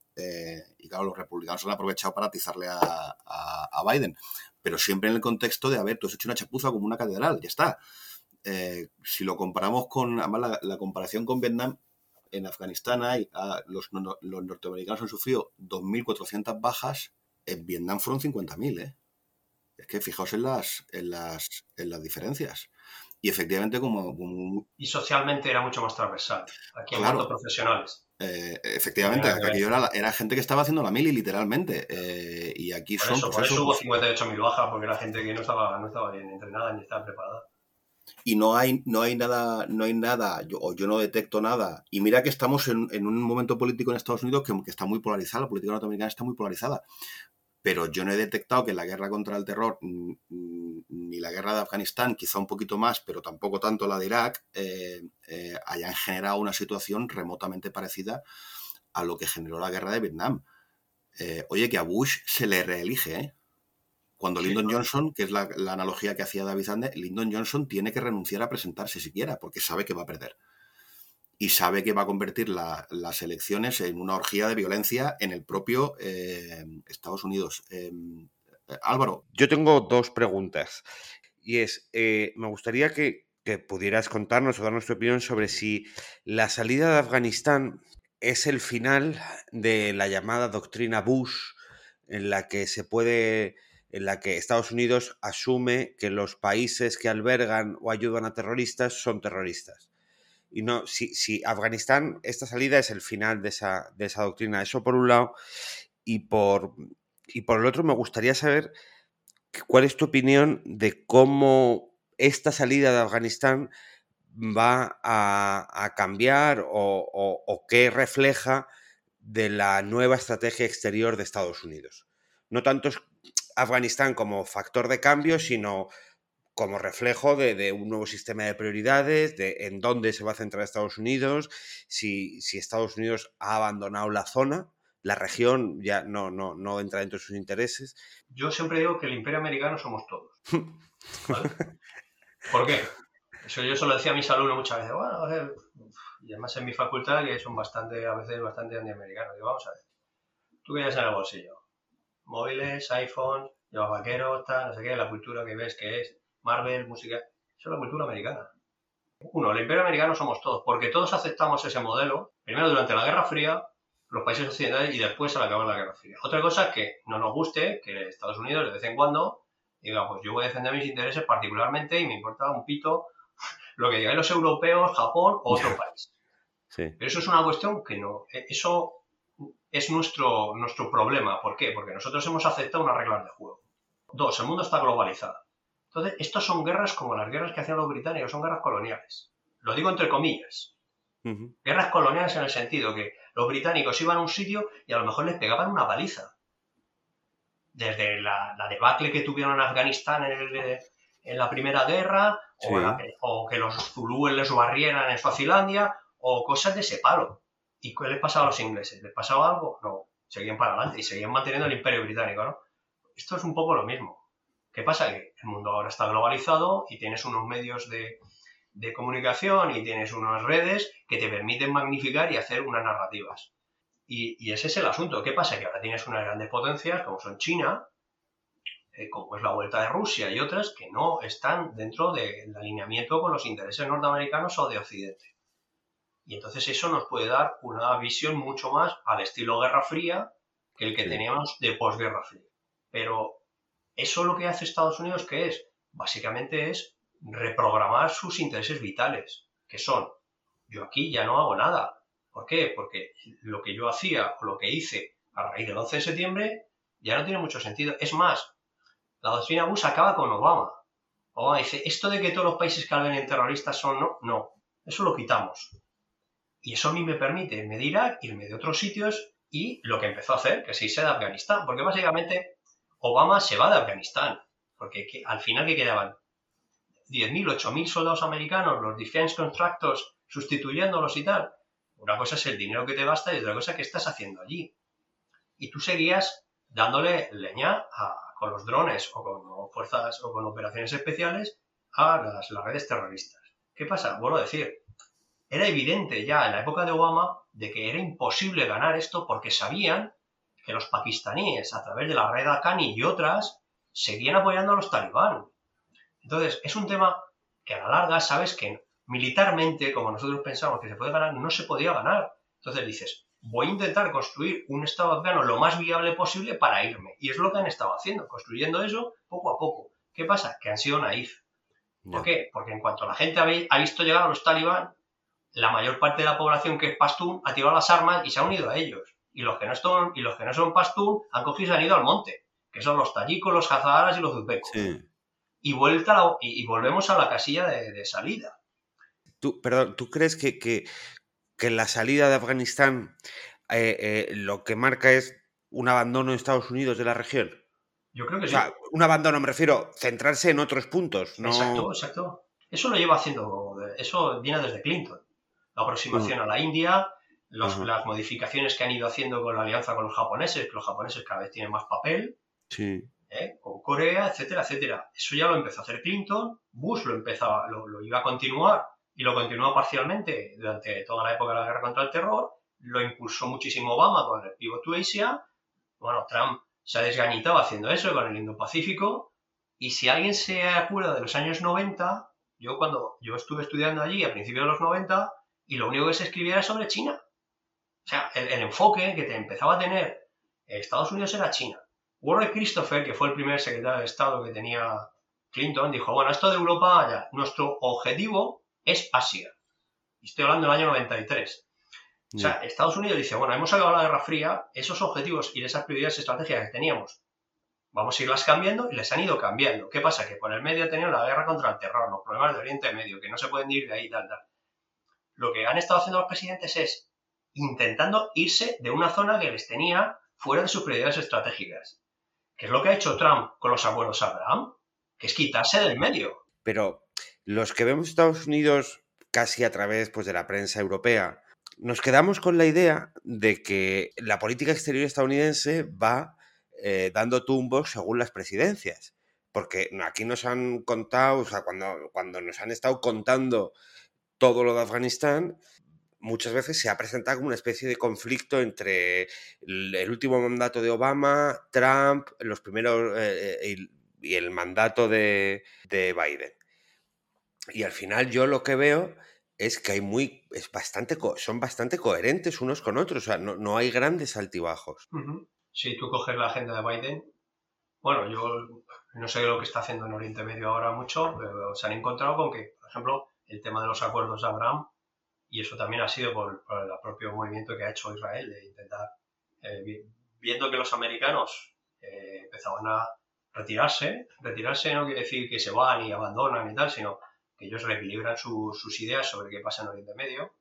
y claro, los republicanos han aprovechado para atizarle a, Biden, pero siempre en el contexto de, a ver, tú has hecho una chapuza como una catedral, ya está. si lo comparamos con, además la, comparación con Vietnam, en Afganistán hay, los, los norteamericanos han sufrido 2.400 bajas, en Vietnam fueron 50.000, ¿eh? Es que fijaos en las, en las, en las diferencias. Y efectivamente, como, Y socialmente era mucho más transversal. Aquí hay profesionales. Eh, efectivamente, aquí era, era, gente que estaba haciendo la mili, literalmente. Eh, y aquí son. Eso, por eso, hubo 58.000 bajas, porque la gente que no estaba, no estaba bien entrenada ni estaba preparada. Y no hay, no hay nada, no hay nada, yo, o yo no detecto nada. Y mira que estamos en, en un momento político en Estados Unidos que, que, está muy polarizada, la política norteamericana está muy polarizada pero yo no he detectado que la guerra contra el terror, ni la guerra de Afganistán, quizá un poquito más, pero tampoco tanto la de Irak, eh, eh, hayan generado una situación remotamente parecida a lo que generó la guerra de Vietnam. Eh, oye, que a Bush se le reelige, Cuando Lyndon Johnson, que es la, la, analogía que hacía David Lyndon Johnson tiene que renunciar a presentarse siquiera, porque sabe que va a perder y sabe que va a convertir las elecciones en una orgía de violencia en el propio eh, Estados Unidos. Eh, Álvaro. Yo tengo dos preguntas. Y es, eh, me gustaría que, que, pudieras contarnos o darnos tu opinión sobre si la salida de Afganistán es el final de la llamada doctrina Bush, en la que se puede en la que Estados Unidos asume que los países que albergan o ayudan a terroristas son terroristas. Y no, si, si Afganistán, esta salida es el final de esa, de esa doctrina. Eso por un lado. Y por, y por el otro, me gustaría saber cuál es tu opinión de cómo esta salida de Afganistán va a, cambiar o, o, qué refleja de la nueva estrategia exterior de Estados Unidos. No tanto Afganistán como factor de cambio, sino como reflejo de, un nuevo sistema de prioridades, de en dónde se va a centrar Estados Unidos, si, Estados Unidos ha abandonado la zona, la región ya no, no, no entra dentro de sus intereses. Yo siempre digo que el imperio americano somos todos. ¿Por qué? Eso yo se lo decía a mis alumnos muchas veces. Bueno, y además en mi facultad, que son bastante, a veces bastante antiamericanos. Digo, vamos a ver. Tú que en el bolsillo. Móviles, iPhone, llevas vaqueros, tal, no sé qué, la cultura que ves que es Marvel, música, eso es la cultura americana. Uno, el imperio americano somos todos, porque todos aceptamos ese modelo, primero durante la Guerra Fría, los países occidentales y después al acabar la Guerra Fría. Otra cosa es que no nos guste que Estados Unidos de vez en cuando diga, pues yo voy a defender mis intereses particularmente y me importa un pito lo que digan los europeos, Japón o otro país. Pero eso es una cuestión que no, e, eso es nuestro, nuestro problema. ¿Por qué? Porque nosotros hemos aceptado unas reglas de juego. Dos, el mundo está globalizado. Entonces, estas son guerras como las guerras que hacían los británicos, son guerras coloniales. Lo digo entre comillas. Guerras coloniales en el sentido que los británicos iban a un sitio y a lo mejor les pegaban una paliza. Desde la, debacle que tuvieron en Afganistán en, la Primera Guerra, o, que los zulúes les barrieran en Suazilandia, o cosas de ese palo. ¿Y qué les pasaba a los ingleses? ¿Les pasaba algo? No, seguían para adelante y seguían manteniendo el imperio británico, ¿no? Esto es un poco lo mismo. ¿Qué pasa? Que el mundo ahora está globalizado y tienes unos medios de, comunicación y tienes unas redes que te permiten magnificar y hacer unas narrativas. Y, ese es el asunto. ¿Qué pasa? Que ahora tienes unas grandes potencias como son China, eh, como es la vuelta de Rusia y otras que no están dentro del alineamiento con los intereses norteamericanos o de Occidente. Y entonces eso nos puede dar una visión mucho más al estilo Guerra Fría que el que teníamos de posguerra fría. Pero eso lo que hace Estados Unidos, que es? Básicamente es reprogramar sus intereses vitales, que son, yo aquí ya no hago nada. ¿Por qué? Porque lo que yo hacía o lo que hice a raíz del 11 de septiembre ya no tiene mucho sentido. Es más, La doctrina Bush acaba con Obama. Obama dice, esto de que todos los países que en terroristas son no, no, eso lo quitamos. Y eso a mí me permite medir a irme de otros sitios y lo que empezó a hacer, que es irse de Afganistán, porque básicamente Obama se va de Afganistán, porque al final que quedaban 10.000, 8.000 soldados americanos, los defense contractors sustituyéndolos y tal. Una cosa es el dinero que te basta y otra cosa que estás haciendo allí. Y tú seguías dándole leña con los drones o con fuerzas o con operaciones especiales a las, las redes terroristas. ¿Qué pasa? Vuelvo a decir, era evidente ya en la época de Obama de que era imposible ganar esto porque sabían que los pakistaníes, a través de la red Akani y otras, seguían apoyando a los talibán. Entonces, es un tema que a la larga sabes que militarmente, como nosotros pensamos que se puede ganar, no se podía ganar. Entonces dices, voy a intentar construir un Estado afgano lo más viable posible para irme. Y es lo que han estado haciendo, construyendo eso poco a poco. ¿Qué pasa? Que han sido naif. ¿Por qué? Porque en cuanto la gente ha visto llegar a los talibán, la mayor parte de la población que es pastún ha tirado las armas y se ha unido a ellos. Y los que no son, y los que no son pastún han cogido y se han ido al monte, que son los tayikos, los hazaras y los uzbecos y, vuelta y, volvemos a la casilla de, salida. Tú, perdón, ¿tú crees que, que, la salida de Afganistán eh, eh, lo que marca es un abandono de Estados Unidos de la región? Yo creo que o sí. Sea, un abandono, me refiero, centrarse en otros puntos. No... Exacto, exacto. Eso lo lleva haciendo, eso viene desde Clinton. La aproximación a la India, las modificaciones que han ido haciendo con la alianza con los japoneses, que los japoneses cada vez tienen más papel. Sí. ¿eh? con Corea, etcétera, etcétera. Eso ya lo empezó a hacer Clinton, Bush lo empezaba, lo, iba a continuar y lo continuó parcialmente durante toda la época de la guerra contra el terror, lo impulsó muchísimo Obama con el Pivot to Asia, bueno, Trump se ha desgañitado haciendo eso con el Indo-Pacífico, y si alguien se acuerda de los años 90, yo cuando yo estuve estudiando allí a principios de los 90, y lo único que se escribía era sobre China. O sea, el, el enfoque que te empezaba a tener Estados Unidos era China. Warren Christopher, que fue el primer secretario de Estado que tenía Clinton, dijo, bueno, esto de Europa, ya, nuestro objetivo es Asia. Y estoy hablando del año 93. O sea, Estados Unidos dice, bueno, hemos acabado la Guerra Fría, esos objetivos y esas prioridades estratégicas que teníamos, vamos a irlas cambiando y les han ido cambiando. ¿Qué pasa? Que por el medio tenido la guerra contra el terror, los problemas de Oriente Medio, que no se pueden ir de ahí, tal, tal. Lo que han estado haciendo los presidentes es intentando irse de una zona que les tenía fuera de sus prioridades estratégicas que es lo que ha hecho Trump con los abuelos Abraham, que es quitarse del medio. Pero los que vemos Estados Unidos casi a través pues, de la prensa europea, nos quedamos con la idea de que la política exterior estadounidense va eh, dando tumbos según las presidencias. Porque aquí nos han contado, o sea, cuando, cuando nos han estado contando todo lo de Afganistán, muchas veces se ha presentado como una especie de conflicto entre el, último mandato de Obama, Trump, los primeros eh, eh, y, el mandato de, Biden. Y al final yo lo que veo es que hay muy, es bastante, son bastante coherentes unos con otros, o sea, no, hay grandes altibajos. Si tú coges la agenda de Biden, bueno, yo no sé lo que está haciendo en Oriente Medio ahora mucho, pero se han encontrado con que, por ejemplo, el tema de los acuerdos de Abraham y eso también ha sido por, el propio movimiento que ha hecho Israel de intentar, eh, viendo que los americanos eh, empezaban a retirarse, retirarse no quiere decir que se van y abandonan y tal, sino que ellos reequilibran sus ideas sobre qué pasa en Oriente Medio.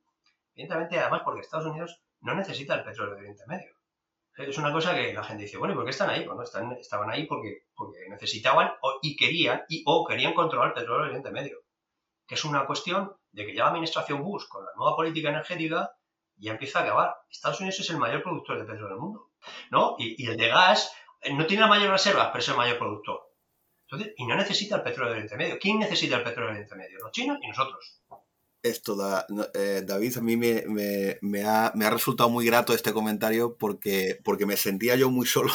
Evidentemente, además, porque Estados Unidos no necesita el petróleo de Oriente Medio. Es una cosa que la gente dice, bueno, ¿y por qué están ahí? Bueno, están, estaban ahí porque, porque necesitaban y querían y o querían controlar el petróleo de Oriente Medio que es una cuestión de que ya la administración Bush, con la nueva política energética, ya empieza a acabar. Estados Unidos es el mayor productor de petróleo del mundo, ¿no? Y, el de gas eh, no tiene la mayor reserva, pero es el mayor productor. Entonces, y no necesita el petróleo del Oriente Medio. ¿Quién necesita el petróleo del Oriente Medio? Los chinos y nosotros. Esto, da, eh, David, a mí me, ha, resultado muy grato este comentario porque, porque me sentía yo muy solo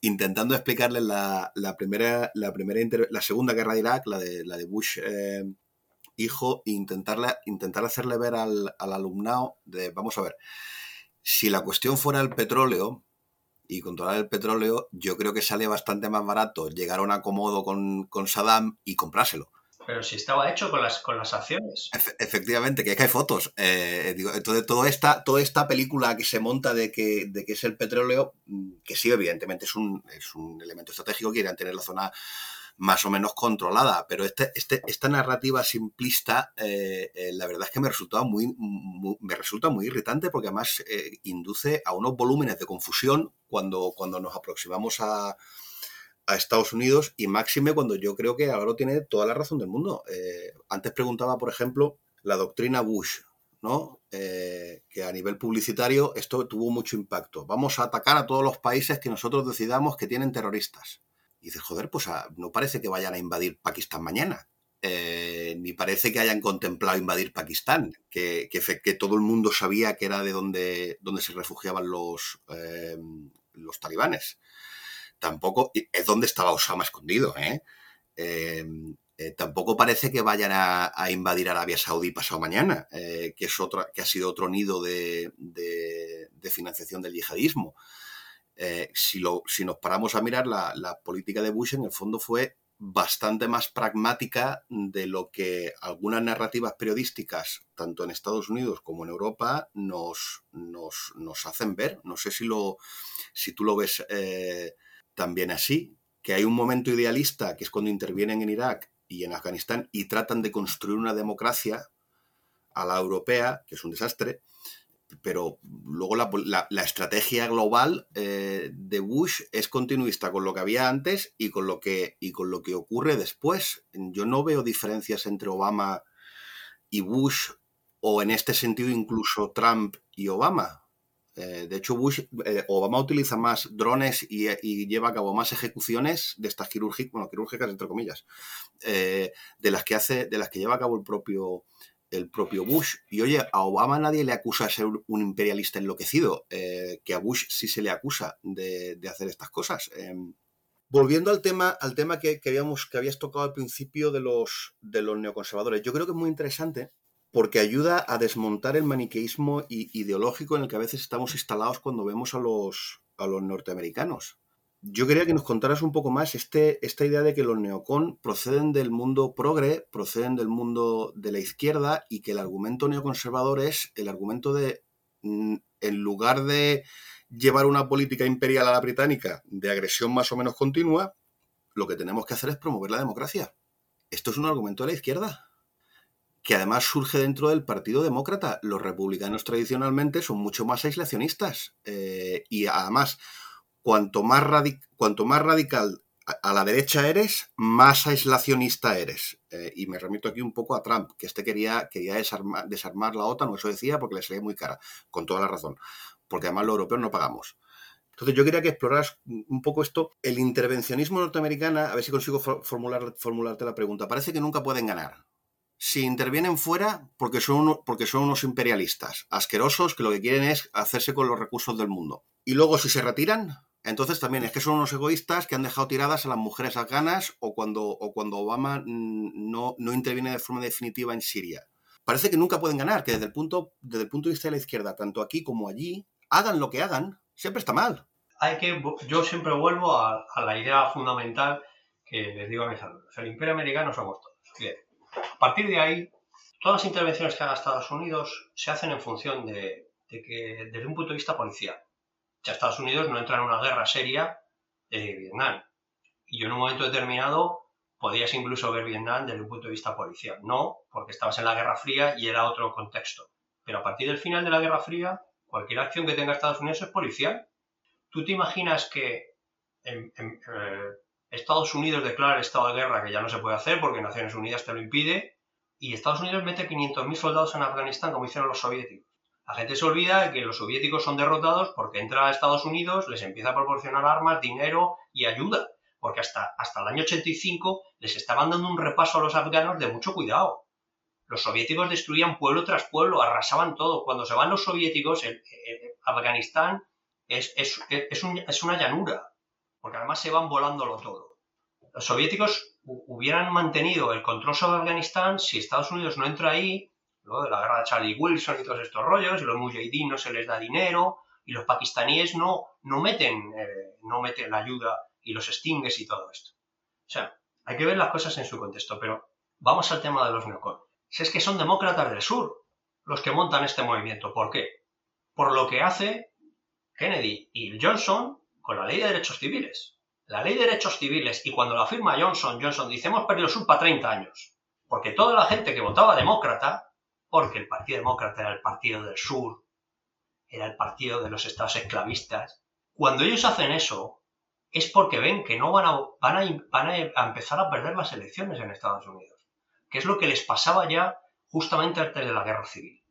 intentando explicarle la, primera, la, primera la segunda guerra de Irak, la de, la de Bush eh, hijo e intentarle, intentar hacerle ver al, alumnado de, vamos a ver, si la cuestión fuera el petróleo y controlar el petróleo, yo creo que sale bastante más barato llegar a un acomodo con, Saddam y comprárselo. Pero si estaba hecho con las, con las acciones. efectivamente, que, es que hay fotos. Eh, digo, entonces, toda esta, toda esta película que se monta de que, de que es el petróleo, mm, que sí, evidentemente es un, es un elemento estratégico, quieren tener la zona más o menos controlada, pero este, este, esta narrativa simplista, eh, eh, la verdad es que me resulta muy, me resulta muy irritante porque además induce a unos volúmenes de confusión cuando, cuando nos aproximamos a, a Estados Unidos y máxime cuando yo creo que ahora tiene toda la razón del mundo. Eh, antes preguntaba, por ejemplo, la doctrina Bush, ¿no? Eh, que a nivel publicitario esto tuvo mucho impacto. Vamos a atacar a todos los países que nosotros decidamos que tienen terroristas. Y dices, joder, pues ah, no parece que vayan a invadir Pakistán mañana. Eh, ni parece que hayan contemplado invadir Pakistán, que, que, todo el mundo sabía que era de donde, donde se refugiaban los, los talibanes tampoco es donde estaba Osama escondido, ¿eh? Eh tampoco parece que vayan a, invadir Arabia Saudí pasado mañana, eh, que, es otra, que ha sido otro nido de, financiación del yihadismo. Eh, si, lo, si, nos paramos a mirar, la, la, política de Bush en el fondo fue bastante más pragmática de lo que algunas narrativas periodísticas, tanto en Estados Unidos como en Europa, nos, nos, nos hacen ver. No sé si, lo, si tú lo ves también así, que hay un momento idealista, que es cuando intervienen en Irak y en Afganistán y tratan de construir una democracia a la europea, que es un desastre, pero luego la, estrategia global eh, de Bush es continuista con lo que había antes y con lo que, y con lo que ocurre después. Yo no veo diferencias entre Obama y Bush o en este sentido incluso Trump y Obama. Eh, de hecho, Bush, eh, Obama utiliza más drones y, lleva a cabo más ejecuciones de estas quirúrgicas, quirúrgicas entre comillas, de las que hace, de las que lleva a cabo el propio, el propio Bush. Y oye, a Obama nadie le acusa de ser un imperialista enloquecido, que a Bush sí se le acusa de, hacer estas cosas. Em, volviendo al tema, al tema que, que, habíamos, que habías tocado al principio de los, de los neoconservadores, yo creo que es muy interesante porque ayuda a desmontar el maniqueísmo ideológico en el que a veces estamos instalados cuando vemos a los, a los norteamericanos. Yo quería que nos contaras un poco más este, esta idea de que los neocon proceden del mundo progre, proceden del mundo de la izquierda y que el argumento neoconservador es el argumento de, mm, en lugar de llevar una política imperial a la británica de agresión más o menos continua, lo que tenemos que hacer es promover la democracia. Esto es un argumento de la izquierda que además surge dentro del Partido Demócrata. Los republicanos tradicionalmente son mucho más aislacionistas eh, y además, cuanto más, radical a la derecha eres, más aislacionista eres. Eh, y me remito aquí un poco a Trump, que este quería, desarmar la OTAN, o eso decía, porque le salía muy cara, con toda la razón, porque además los europeos no pagamos. Entonces yo quería que exploraras un poco esto, el intervencionismo norteamericano, a ver si consigo formular, formularte la pregunta. Parece que nunca pueden ganar si intervienen fuera porque son, porque son unos imperialistas asquerosos que lo que quieren es hacerse con los recursos del mundo. Y luego si se retiran, entonces también es que son unos egoístas que han dejado tiradas a las mujeres afganas o cuando, o cuando Obama no, no interviene de forma definitiva en Siria. Parece que nunca pueden ganar, que desde el punto, desde el punto de vista de la izquierda, tanto aquí como allí, hagan lo que hagan, siempre está mal. Hay que, yo siempre vuelvo a, la idea fundamental que les digo a mis alumnos. El imperio americano somos todos. Bien a partir de ahí, todas las intervenciones que haga Estados Unidos se hacen en función de, que, desde un punto de vista policial. Ya Estados Unidos no entra en una guerra seria de Vietnam. Y yo en un momento determinado podías incluso ver Vietnam desde un punto de vista policial. No, porque estabas en la Guerra Fría y era otro contexto. Pero a partir del final de la Guerra Fría, cualquier acción que tenga Estados Unidos es policial. ¿Tú te imaginas que eh, Estados Unidos declara el estado de guerra, que ya no se puede hacer porque Naciones Unidas te lo impide, y Estados Unidos mete 500.000 soldados en Afganistán como hicieron los soviéticos. La gente se olvida que los soviéticos son derrotados porque entra a Estados Unidos, les empieza a proporcionar armas, dinero y ayuda, porque hasta, hasta el año 85 les estaban dando un repaso a los afganos de mucho cuidado. Los soviéticos destruían pueblo tras pueblo, arrasaban todo. Cuando se van los soviéticos, Afganistán es, es, es una llanura porque además se van volándolo todo. Los soviéticos hubieran mantenido el control sobre Afganistán si Estados Unidos no entra ahí, de la guerra de Charlie Wilson y todos estos rollos, y los mujahideen no se les da dinero, y los pakistaníes no, no, meten, eh, no meten la ayuda y los extingues y todo esto. O sea, hay que ver las cosas en su contexto, pero vamos al tema de los neocon. Si es que son demócratas del sur los que montan este movimiento. ¿Por qué? Por lo que hace Kennedy y Johnson con la ley de derechos civiles. La ley de derechos civiles, y cuando la firma Johnson, Johnson dice, hemos perdido el sur para 30 años. Porque toda la gente que votaba demócrata, porque el Partido Demócrata era el partido del sur, era el partido de los estados esclavistas, cuando ellos hacen eso, es porque ven que no van a, van a, empezar a perder las elecciones en Estados Unidos, que es lo que les pasaba ya justamente antes de la guerra civil.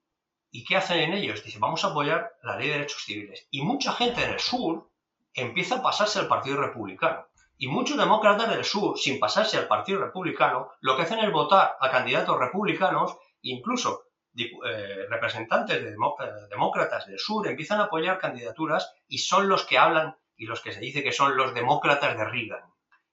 ¿Y qué hacen ellos? Dicen, vamos a apoyar la ley de derechos civiles. Y mucha gente en el sur empieza a pasarse al Partido Republicano. Y muchos demócratas del sur, sin pasarse al Partido Republicano, lo que hacen es votar a candidatos republicanos, incluso eh, representantes de demócratas del sur empiezan a apoyar candidaturas y son los que hablan y los que se dice que son los demócratas de Reagan.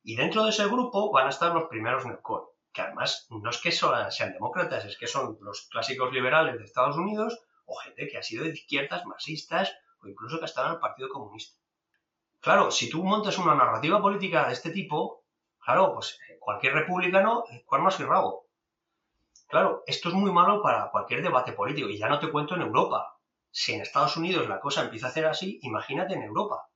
Y dentro de ese grupo van a estar los primeros neocon, que además no es que sean demócratas, es que son los clásicos liberales de Estados Unidos o gente que ha sido de izquierdas, marxistas o incluso que estado en el Partido Comunista. Claro, si tú montas una narrativa política de este tipo, claro, pues eh, cualquier republicano, eh, ¿cuál más y rabo? Claro, esto es muy malo para cualquier debate político, y ya no te cuento en Europa. Si en Estados Unidos la cosa empieza a hacer así, imagínate en Europa.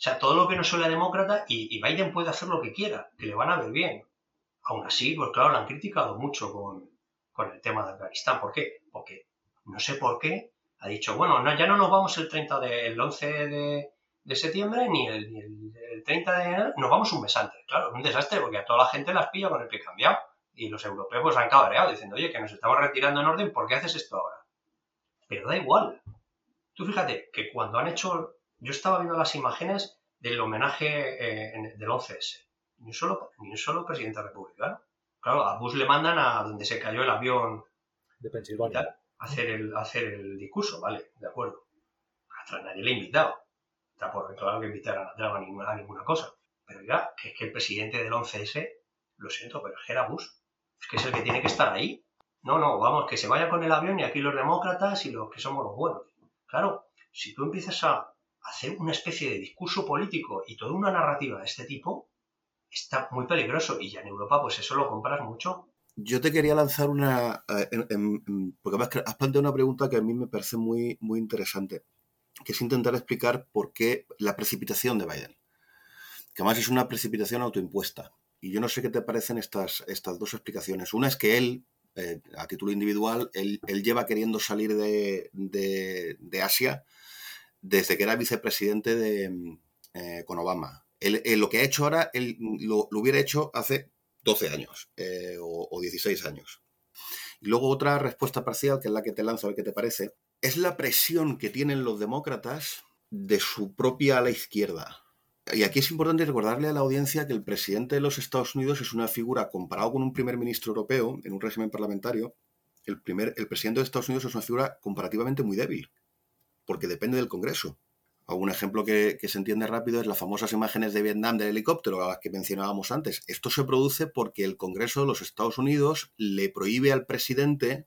O sea, todo lo que no sea demócrata, y, Biden puede hacer lo que quiera, que le van a ver bien. Aún así, pues claro, lo han criticado mucho con, con el tema de Afganistán. ¿Por qué? Porque no sé por qué ha dicho, bueno, no, ya no nos vamos el 30 del 11 de, de septiembre ni el, el, 30 de enero, nos vamos un mes antes. Claro, es un desastre porque a toda la gente las pilla con el pie cambiado. Y los europeos pues, han cabreado diciendo, oye, que nos estamos retirando en orden, ¿por qué haces esto ahora? Pero da igual. Tú fíjate que cuando han hecho, yo estaba viendo las imágenes del homenaje eh, del 11S. Ni un, solo, ni un solo presidente republicano. Claro, a Bush le mandan a donde se cayó el avión de Pensilvania. A hacer el, hacer el discurso, vale, de acuerdo. Hasta nadie le ha invitado por claro que invitar a a ninguna, ninguna cosa. Pero ya, que es que el presidente del 11S, lo siento, pero es Bush. Que es el que tiene que estar ahí. No, no, vamos, que se vaya con el avión y aquí los demócratas y los que somos los buenos. Claro, si tú empiezas a hacer una especie de discurso político y toda una narrativa de este tipo, está muy peligroso. Y ya en Europa, pues eso lo compras mucho. Yo te quería lanzar una. Eh, porque además has planteado una pregunta que a mí me parece muy, muy interesante que es intentar explicar por qué la precipitación de Biden. Que además es una precipitación autoimpuesta. Y yo no sé qué te parecen estas, estas dos explicaciones. Una es que él, eh, a título individual, él, lleva queriendo salir de, Asia desde que era vicepresidente de, eh, con Obama. Él, lo que ha hecho ahora, él lo, hubiera hecho hace 12 años eh, o, o 16 años. Y luego otra respuesta parcial, que es la que te lanzo a ver qué te parece, es la presión que tienen los demócratas de su propia ala izquierda. Y aquí es importante recordarle a la audiencia que el presidente de los Estados Unidos es una figura, comparado con un primer ministro europeo en un régimen parlamentario, el, primer, el presidente de Estados Unidos es una figura comparativamente muy débil, porque depende del Congreso. Un ejemplo que, que, se entiende rápido es las famosas imágenes de Vietnam del helicóptero, a las que mencionábamos antes. Esto se produce porque el Congreso de los Estados Unidos le prohíbe al presidente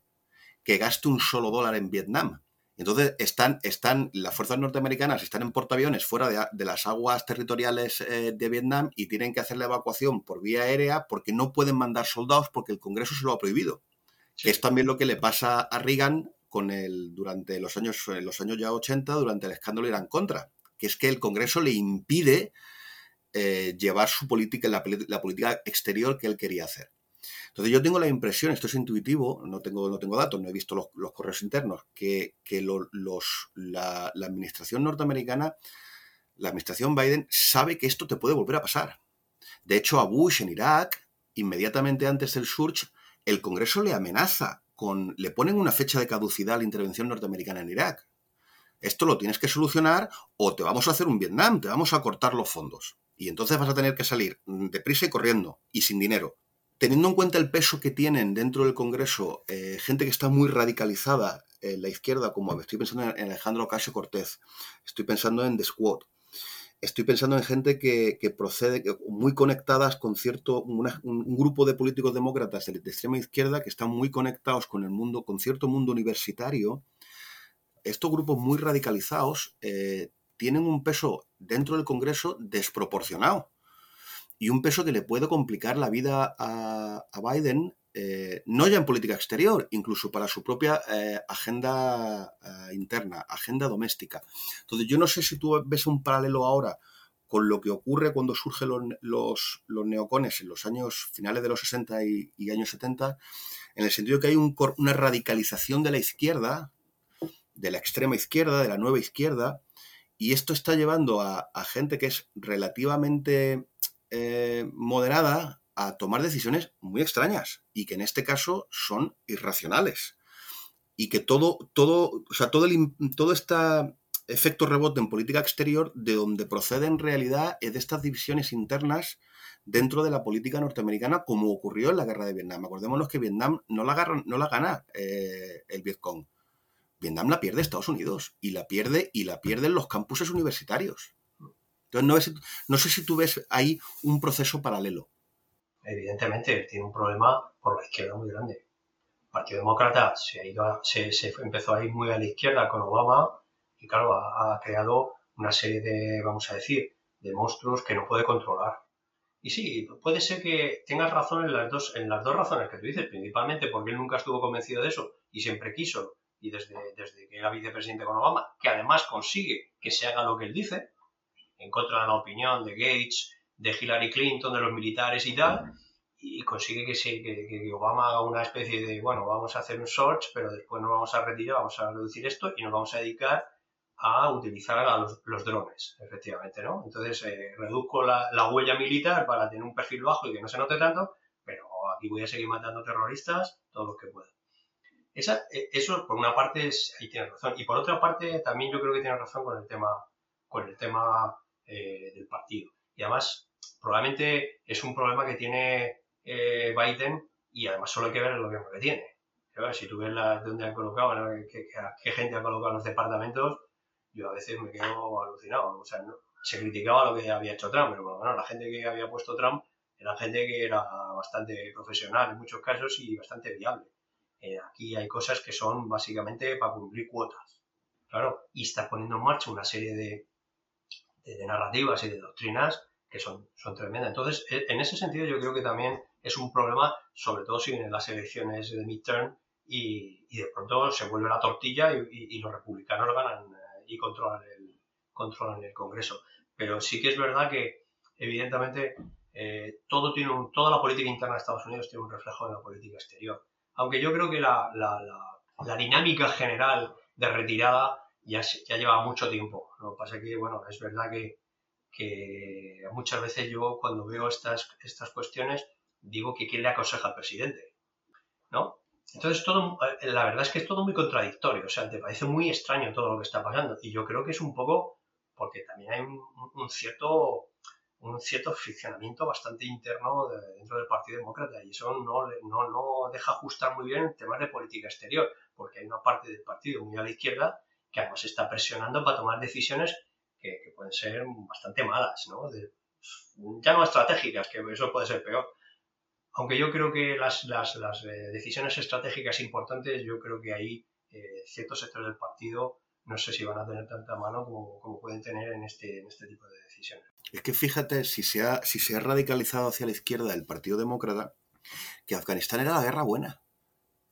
que gaste un solo dólar en Vietnam. Entonces, están, están, las fuerzas norteamericanas están en portaaviones fuera de, las aguas territoriales eh, de Vietnam y tienen que hacer la evacuación por vía aérea porque no pueden mandar soldados porque el Congreso se lo ha prohibido. Es también lo que le pasa a Reagan con el, durante los años, los años ya 80, durante el escándalo Irán contra, que es que el Congreso le impide eh, llevar su política, la, la política exterior que él quería hacer. Entonces yo tengo la impresión, esto es intuitivo, no tengo, no tengo datos, no he visto los, correos internos, que, los, la, administración norteamericana, la administración Biden, sabe que esto te puede volver a pasar. De hecho, a Bush en Irak, inmediatamente antes del surge, el Congreso le amenaza con, le ponen una fecha de caducidad a la intervención norteamericana en Irak. Esto lo tienes que solucionar o te vamos a hacer un Vietnam, te vamos a cortar los fondos. Y entonces vas a tener que salir deprisa y corriendo y sin dinero teniendo en cuenta el peso que tienen dentro del Congreso eh, gente que está muy radicalizada en la izquierda, como estoy pensando en Alejandro Ocasio Cortés, estoy pensando en The Squad, estoy pensando en gente que, procede, muy conectadas con cierto, un grupo de políticos demócratas de, extrema izquierda que están muy conectados con el mundo, con cierto mundo universitario. Estos grupos muy radicalizados eh, tienen un peso dentro del Congreso desproporcionado y un peso que le puede complicar la vida a, Biden, eh, no ya en política exterior, incluso para su propia eh, agenda eh, interna, agenda doméstica. Entonces, yo no sé si tú ves un paralelo ahora con lo que ocurre cuando surgen los, los, neocones en los años finales de los 60 y, años 70, en el sentido que hay una radicalización de la izquierda, de la extrema izquierda, de la nueva izquierda, y esto está llevando a, gente que es relativamente eh, moderada a tomar decisiones muy extrañas y que en este caso son irracionales. Y que todo, todo, o sea, todo, el, todo este efecto rebote en política exterior de donde procede en realidad es de estas divisiones internas dentro de la política norteamericana, como ocurrió en la guerra de Vietnam. Acordémonos que Vietnam no la, no la gana eh, el Vietcong. Vietnam la pierde Estados Unidos y la pierde y la pierden los campuses universitarios. Entonces, no, sé si tú ves ahí un proceso paralelo. Evidentemente, tiene un problema por la izquierda muy grande. El Partido Demócrata se, ha ido se, empezó a ir muy a la izquierda con Obama y, claro, ha, creado una serie de, vamos a decir, de monstruos que no puede controlar. Y sí, puede ser que tengas razón en las dos, en las dos razones que tú dices, principalmente porque él nunca estuvo convencido de eso y siempre quiso y desde, desde que era vicepresidente con Obama, que además consigue que se haga lo que él dice, en contra de la opinión de Gates, de Hillary Clinton, de los militares y tal, y consigue que, se, que, Obama haga una especie de, bueno, vamos a hacer un search, pero después nos vamos a retirar, vamos a reducir esto y nos vamos a dedicar a utilizar a los, drones, efectivamente, ¿no? Entonces, eh, reduzco la, la, huella militar para tener un perfil bajo y que no se note tanto, pero aquí voy a seguir matando terroristas todo lo que pueda. Esa, e, eso, por una parte, ahí tiene razón. Y por otra parte, también yo creo que tiene razón con el tema, con el tema eh, del partido. Y además, probablemente es un problema que tiene eh, Biden y además solo hay que ver el gobierno que tiene. si tú ves dónde han colocado, qué, gente ha colocado en los departamentos, yo a veces me quedo alucinado. O sea, se criticaba lo que había hecho Trump, pero bueno, la gente que había puesto Trump era gente que era bastante profesional en muchos casos y bastante viable. Eh, aquí hay cosas que son básicamente para cumplir cuotas. Claro, y está poniendo en marcha una serie de, narrativas y de doctrinas que son, son tremendas. Entonces, e, en ese sentido, yo creo que también es un problema, sobre todo si vienen las elecciones de midterm y, y de pronto se vuelve la tortilla y, los republicanos ganan eh, y controlan el, controlan el Congreso. Pero sí que es verdad que, evidentemente, eh, todo tiene toda la política interna de Estados Unidos tiene un reflejo en la política exterior aunque yo creo que la, dinámica general de retirada ya, ya lleva mucho tiempo. Lo que pasa es que, bueno, es verdad que, muchas veces yo cuando veo estas, estas cuestiones digo que quién le aconseja al presidente, ¿no? Entonces, todo, eh, la verdad es que es todo muy contradictorio, o sea, te parece muy extraño todo lo que está pasando. Y yo creo que es un poco porque también hay un cierto un cierto friccionamiento bastante interno dentro del Partido Demócrata y eso no, no, no deja ajustar muy bien en temas de política exterior, porque hay una parte del partido muy a la izquierda que además está presionando para tomar decisiones que, pueden ser bastante malas, ¿no? ya no estratégicas, que eso puede ser peor. Aunque yo creo que las, las, las eh, decisiones estratégicas importantes, yo creo que hay eh, ciertos sectores del partido no sé si van a tener tanta mano como, como pueden tener en este, en este tipo de decisiones. Es que fíjate, si se, ha, si se ha radicalizado hacia la izquierda el Partido Demócrata, que Afganistán era la guerra buena,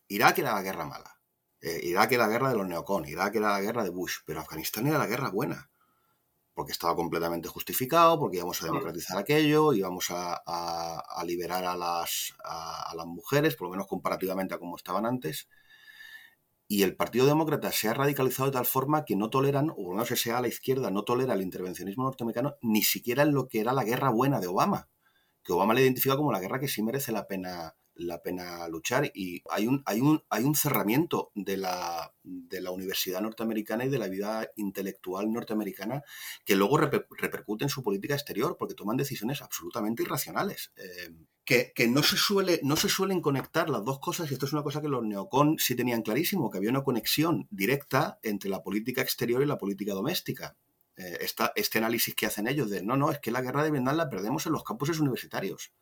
Irak era la guerra mala, eh, Irak era la guerra de los neocon, Irak era la guerra de Bush, pero Afganistán era la guerra buena, porque estaba completamente justificado, porque íbamos a democratizar aquello, íbamos a, a, liberar a las, a las mujeres, por lo menos comparativamente a como estaban antes, y el Partido Demócrata se ha radicalizado de tal forma que no toleran, o no sé sea a la izquierda, no tolera el intervencionismo norteamericano ni siquiera en lo que era la guerra buena de Obama, que Obama le identifica como la guerra que sí merece la pena la pena luchar y hay un, hay un, hay un cerramiento de la, de la universidad norteamericana y de la vida intelectual norteamericana que luego repercute en su política exterior porque toman decisiones absolutamente irracionales. Eh, que, no, se suele, no se suelen conectar las dos cosas y esto es una cosa que los neocon sí tenían clarísimo, que había una conexión directa entre la política exterior y la política doméstica. Eh, este análisis que hacen ellos de no, no, es que la guerra de Vietnam la perdemos en los campuses universitarios.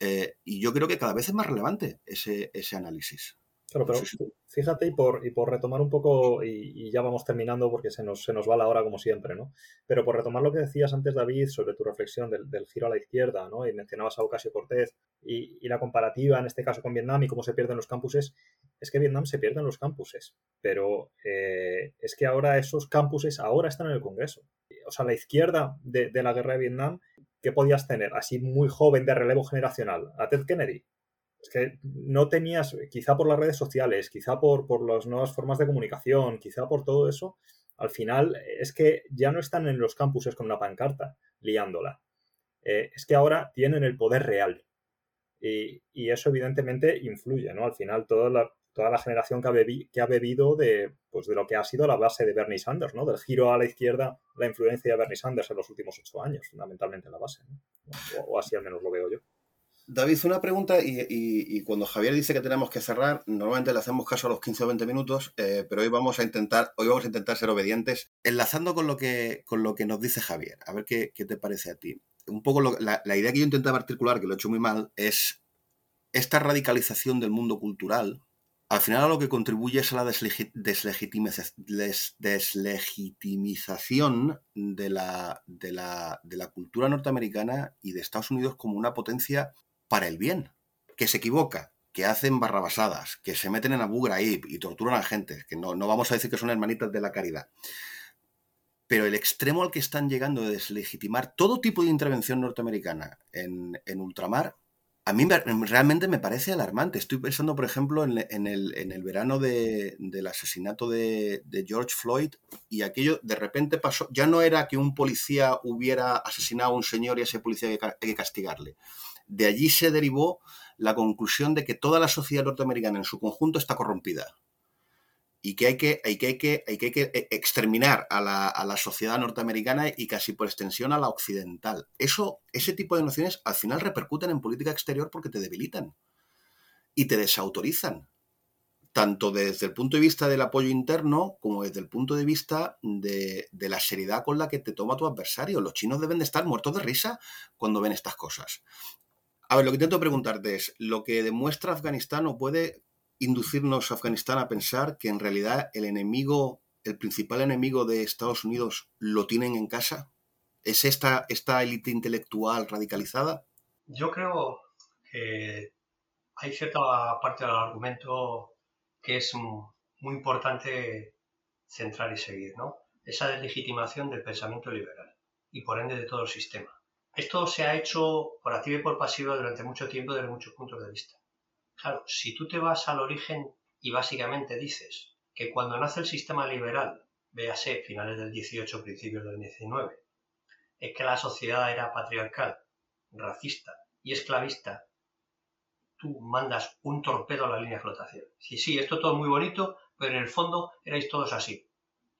Eh, y yo creo que cada vez es más relevante ese, ese análisis. Claro, pero fíjate, y por, y por retomar un poco, y, ya vamos terminando porque se nos, se nos va la hora como siempre, ¿no? Pero por retomar lo que decías antes, David, sobre tu reflexión del, giro a la izquierda, ¿no? Y mencionabas a Ocasio Cortez y, y, la comparativa, en este caso con Vietnam, y cómo se pierden los campuses, es que Vietnam se pierden los campuses, pero eh, es que ahora esos campuses ahora están en el Congreso. O sea, la izquierda de, de la guerra de Vietnam, ¿qué podías tener? Así muy joven de relevo generacional, a Ted Kennedy es que no tenías, quizá por las redes sociales, quizá por, por las nuevas formas de comunicación, quizá por todo eso, al final es que ya no están en los campuses con una pancarta liándola. Eh, es que ahora tienen el poder real. Y, eso evidentemente influye, ¿no? Al final toda la, toda la generación que ha, bebido de, pues, de lo que ha sido la base de Bernie Sanders, ¿no? Del giro a la izquierda, la influencia de Bernie Sanders en los últimos ocho años, fundamentalmente la base, o así al menos lo veo yo. David, una pregunta, y, cuando Javier dice que tenemos que cerrar, normalmente le hacemos caso a los 15 o 20 minutos, eh, pero hoy vamos a intentar, hoy vamos a intentar ser obedientes, enlazando con lo que, con lo que nos dice Javier. A ver qué, te parece a ti. Un poco la, idea que yo intentaba articular, que lo he hecho muy mal, es esta radicalización del mundo cultural. Al final a lo que contribuye es a la deslegitimización de la, cultura norteamericana y de Estados Unidos como una potencia para el bien, que se equivoca, que hacen barrabasadas, que se meten en Abu Ghraib y torturan a gente, que no, no vamos a decir que son hermanitas de la caridad. Pero el extremo al que están llegando de deslegitimar todo tipo de intervención norteamericana en, ultramar, a mí realmente me parece alarmante. Estoy pensando, por ejemplo, en, el, verano del asesinato de, de, George Floyd y aquello de repente pasó, ya no era que un policía hubiera asesinado a un señor y a ese policía hay que castigarle. De allí se derivó la conclusión de que toda la sociedad norteamericana en su conjunto está corrompida y que hay que, hay que, hay que, hay que e, exterminar a la, sociedad norteamericana y casi por extensión a la occidental. Eso, ese tipo de nociones al final repercuten en política exterior porque te debilitan y te desautorizan, tanto desde el punto de vista del apoyo interno como desde el punto de vista de, de la seriedad con la que te toma tu adversario. Los chinos deben de estar muertos de risa cuando ven estas cosas. A ver, lo que intento preguntarte es, ¿lo que demuestra Afganistán o puede inducirnos a Afganistán a pensar que en realidad el enemigo, el principal enemigo de Estados Unidos lo tienen en casa? ¿Es esta, esta élite intelectual radicalizada? Yo creo que hay cierta parte del argumento que es muy importante centrar y seguir, ¿no? Esa deslegitimación del pensamiento liberal y por ende de todo el sistema. Esto se ha hecho por activa y por pasiva durante mucho tiempo desde muchos puntos de vista. Claro, si tú te vas al origen y básicamente dices que cuando nace el sistema liberal, véase finales del 18, principios del 19, es que la sociedad era patriarcal, racista y esclavista, tú mandas un torpedo a la línea de flotación. Sí, sí, esto todo muy bonito, pero en el fondo erais todos así.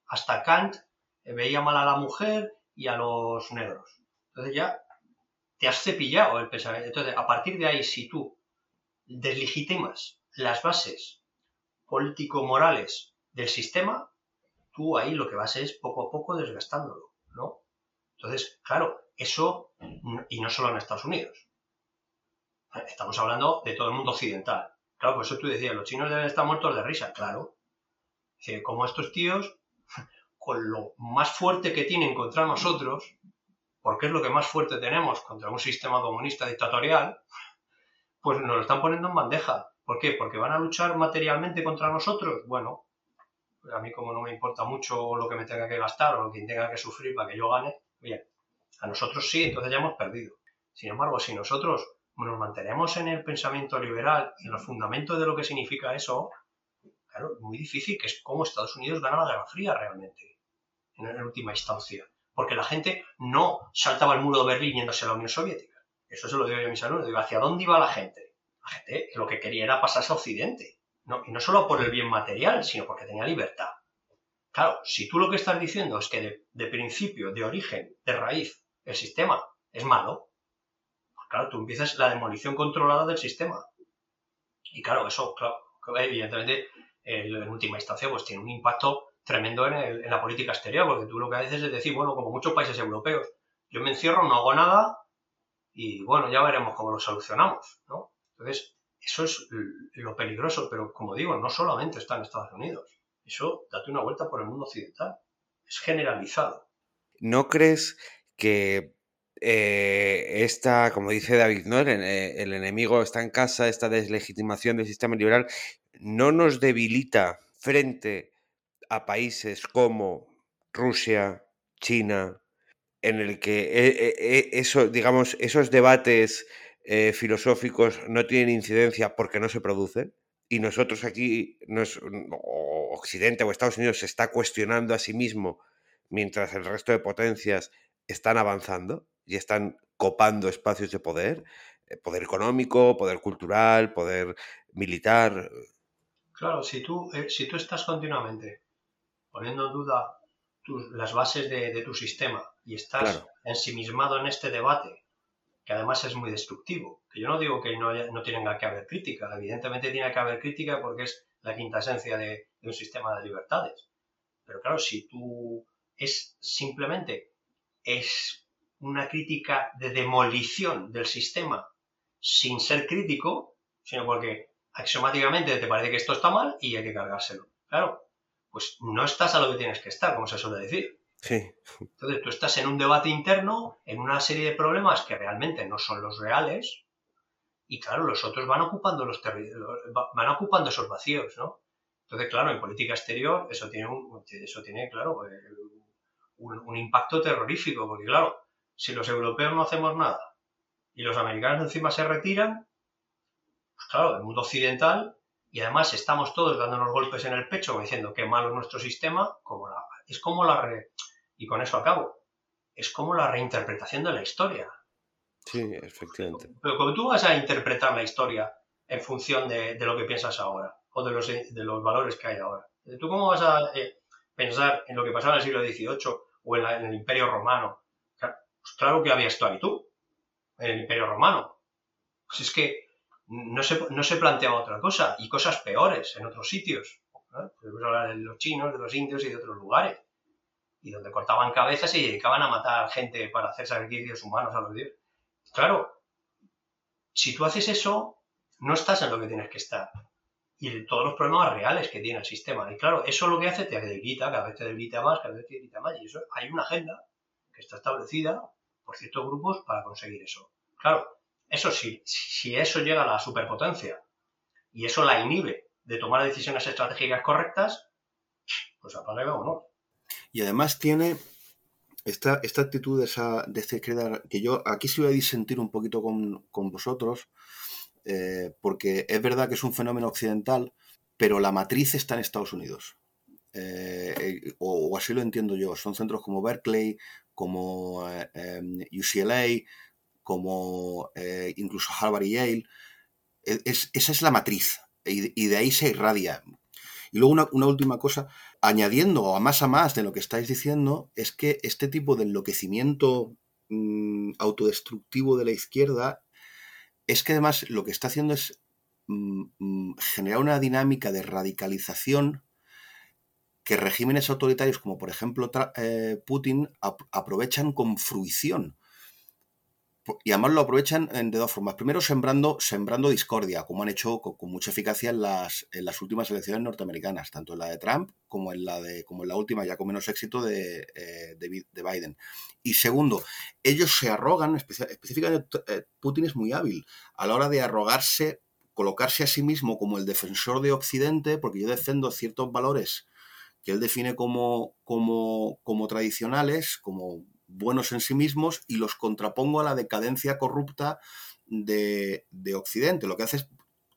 Hasta Kant veía mal a la mujer y a los negros. Entonces ya te has cepillado el pensamiento. Entonces, a partir de ahí, si tú deslegitimas las bases político-morales del sistema, tú ahí lo que vas es poco a poco desgastándolo, ¿no? Entonces, claro, eso, y no solo en Estados Unidos, estamos hablando de todo el mundo occidental. Claro, por eso tú decías, los chinos deben estar muertos de risa, claro. como estos tíos, con lo más fuerte que tienen contra nosotros, porque es lo que más fuerte tenemos contra un sistema comunista dictatorial, pues nos lo están poniendo en bandeja. ¿Por qué? Porque van a luchar materialmente contra nosotros. Bueno, a mí como no me importa mucho lo que me tenga que gastar o lo que tenga que sufrir para que yo gane, bien, a nosotros sí, entonces ya hemos perdido. Sin embargo, si nosotros nos mantenemos en el pensamiento liberal y en los fundamentos de lo que significa eso, claro, es muy difícil, que es como Estados Unidos gana la Guerra Fría realmente, en última instancia porque la gente no saltaba el muro de Berlín yéndose a la Unión Soviética. Eso se lo digo yo a mis alumnos. Digo, ¿hacia dónde iba la gente? La gente lo que quería era pasarse a Occidente. No, y no solo por el bien material, sino porque tenía libertad. Claro, si tú lo que estás diciendo es que de, principio, de origen, de raíz, el sistema es malo, pues claro, tú empiezas la demolición controlada del sistema. Y claro, eso, claro, evidentemente, en última instancia, pues tiene un impacto tremendo en, la política exterior, porque tú lo que haces es decir, bueno, como muchos países europeos, yo me encierro, no hago nada y bueno, ya veremos cómo lo solucionamos, ¿no? Entonces, Eso es lo peligroso, pero como digo, no solamente está en Estados Unidos. Eso, date una vuelta por el mundo occidental. Es generalizado. ¿No crees que eh, esta, como dice David, ¿no? Eh, el, enemigo está en casa, esta deslegitimación del sistema liberal, no nos debilita frente a países como Rusia, China, en el que eh, eso, digamos, esos debates filosóficos no tienen incidencia porque no se producen. Y nosotros aquí, Occidente o Estados Unidos se está cuestionando a sí mismo mientras el resto de potencias están avanzando y están copando espacios de poder, eh, poder económico, poder cultural, poder militar. Claro, si tú, eh, si tú estás continuamente poniendo en duda las bases de, tu sistema y estás ensimismado en este debate, que además es muy destructivo, que yo no digo que no, no tenga que haber crítica, evidentemente tiene que haber crítica porque es la quinta esencia de, de un sistema de libertades. Pero claro, si tú es simplemente es una crítica de demolición del sistema sin ser crítico, sino porque axiomáticamente te parece que esto está mal y hay que cargárselo. Claro, pues no estás a lo que tienes que estar, como se suele decir. Sí. Entonces tú estás en un debate interno, en una serie de problemas que realmente no son los reales, y claro, los otros van ocupando los van ocupando esos vacíos, ¿no? Entonces, claro, en política exterior eso tiene un, eso tiene, claro, un impacto terrorífico, porque claro, si los europeos no hacemos nada y los americanos encima se retiran, pues claro, el mundo occidental, y además estamos todos dándonos golpes en el pecho diciendo que malo es nuestro sistema, como la, es como la... Re, y con eso acabo. Es como la reinterpretación de la historia. Sí, efectivamente. Pero como tú vas a interpretar la historia en función de, lo que piensas ahora o de los, de los valores que hay ahora. ¿Tú cómo vas a eh, pensar en lo que pasaba en el siglo XVIII o en, en el Imperio Romano pues claro que había esclavitud en el Imperio Romano. Pues es que no se, no se planteaba otra cosa y cosas peores en otros sitios. Podemos hablar de los chinos, de los indios y de otros lugares. Y donde cortaban cabezas y dedicaban a matar gente para hacer sacrificios humanos a los dioses. Claro, si tú haces eso, no estás en lo que tienes que estar. Y todos los problemas reales que tiene el sistema. Y claro, eso lo que hace te debilita, cada vez te debilita más, cada vez te debilita más. Y eso hay una agenda que está establecida por ciertos grupos para conseguir eso. Claro, eso sí, si eso llega a la superpotencia y eso la inhibe de tomar decisiones estratégicas correctas, pues apaga o no. Y además tiene esta, esta actitud de, esa, de izquierda, que yo aquí sí voy a disentir un poquito con, vosotros, eh, porque es verdad que es un fenómeno occidental, pero la matriz está en Estados Unidos. Eh, eh, o, así lo entiendo yo. Son centros como Berkeley, como UCLA, como eh, incluso Harvard y Yale. E, esa es la matriz y, de ahí se irradia. Y luego una, última cosa, añadiendo a más a más de lo que estáis diciendo, es que este tipo de enloquecimiento mm, autodestructivo de la izquierda es que además lo que está haciendo es mm, mm, generar una dinámica de radicalización que regímenes autoritarios como por ejemplo eh, Putin aprovechan con fruición. Y además lo aprovechan de dos formas. Primero, sembrando, sembrando discordia, como han hecho con, mucha eficacia en las, en las, últimas elecciones norteamericanas, tanto en la de Trump como en la, de, como en la última, ya con menos éxito, de, eh, de, Biden. Y segundo, ellos se arrogan, específicamente eh, Putin es muy hábil a la hora de arrogarse, colocarse a sí mismo como el defensor de Occidente, porque yo defiendo ciertos valores que él define como, como, como tradicionales, como buenos en sí mismos, y los contrapongo a la decadencia corrupta de, de Occidente. Lo que hace es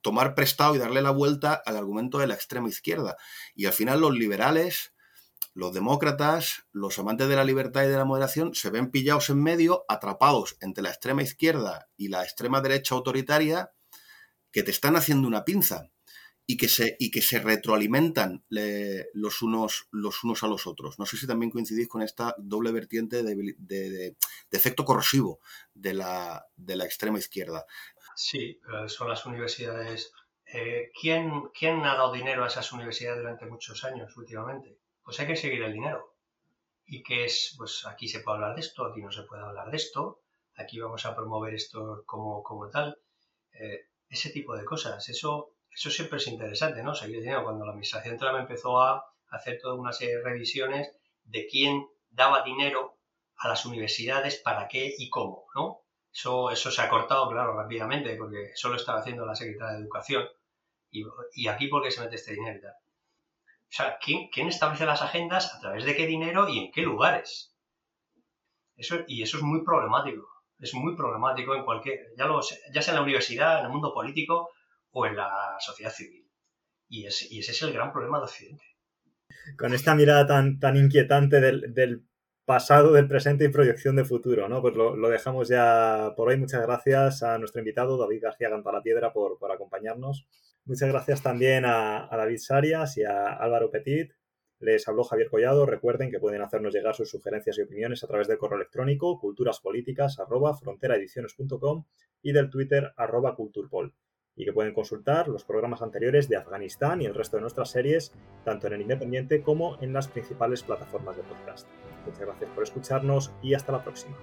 tomar prestado y darle la vuelta al argumento de la extrema izquierda. Y al final los liberales, los demócratas, los amantes de la libertad y de la moderación se ven pillados en medio, atrapados entre la extrema izquierda y la extrema derecha autoritaria, que te están haciendo una pinza y que se, y que se retroalimentan los, unos, los unos a los otros. No sé si también coincidís con esta doble vertiente de, efecto corrosivo de la, de la, extrema izquierda. Sí, son las universidades. Eh, ¿quién, ¿Quién ha dado dinero a esas universidades durante muchos años últimamente? Pues hay que seguir el dinero. Y que es, pues aquí se puede hablar de esto, aquí no se puede hablar de esto, aquí vamos a promover esto como, como tal. Eh, ese tipo de cosas. Eso, eso siempre es interesante, ¿no? Seguir dinero. Cuando la administración Trump empezó a hacer toda una serie de revisiones de quién daba dinero a las universidades, para qué y cómo, ¿no? Eso, eso se ha cortado, claro, rápidamente, porque solo estaba haciendo la secretaria de Educación. Y, y aquí, ¿por qué se mete este dinero y tal? O sea, ¿quién, ¿quién, establece las agendas? ¿A través de qué dinero y en qué lugares? Eso, y eso es muy problemático. Es muy problemático en cualquier, ya, lo, ya sea en la universidad, en el mundo político o en la sociedad civil. Y, es, y ese es el gran problema de Occidente. Con esta mirada tan, tan inquietante del, pasado, del presente y proyección de futuro, ¿no? Pues lo, dejamos ya por hoy. Muchas gracias a nuestro invitado, David García Cantalapiedra, por, acompañarnos. Muchas gracias también a, David Sarias y a Álvaro Petit. Les habló Javier Collado. Recuerden que pueden hacernos llegar sus sugerencias y opiniones a través del correo electrónico culturaspolíticas.fronteraediciones.com y del Twitter arroba culturpol y que pueden consultar los programas anteriores de Afganistán y el resto de nuestras series, tanto en el Independiente como en las principales plataformas de podcast. Muchas gracias por escucharnos y hasta la próxima.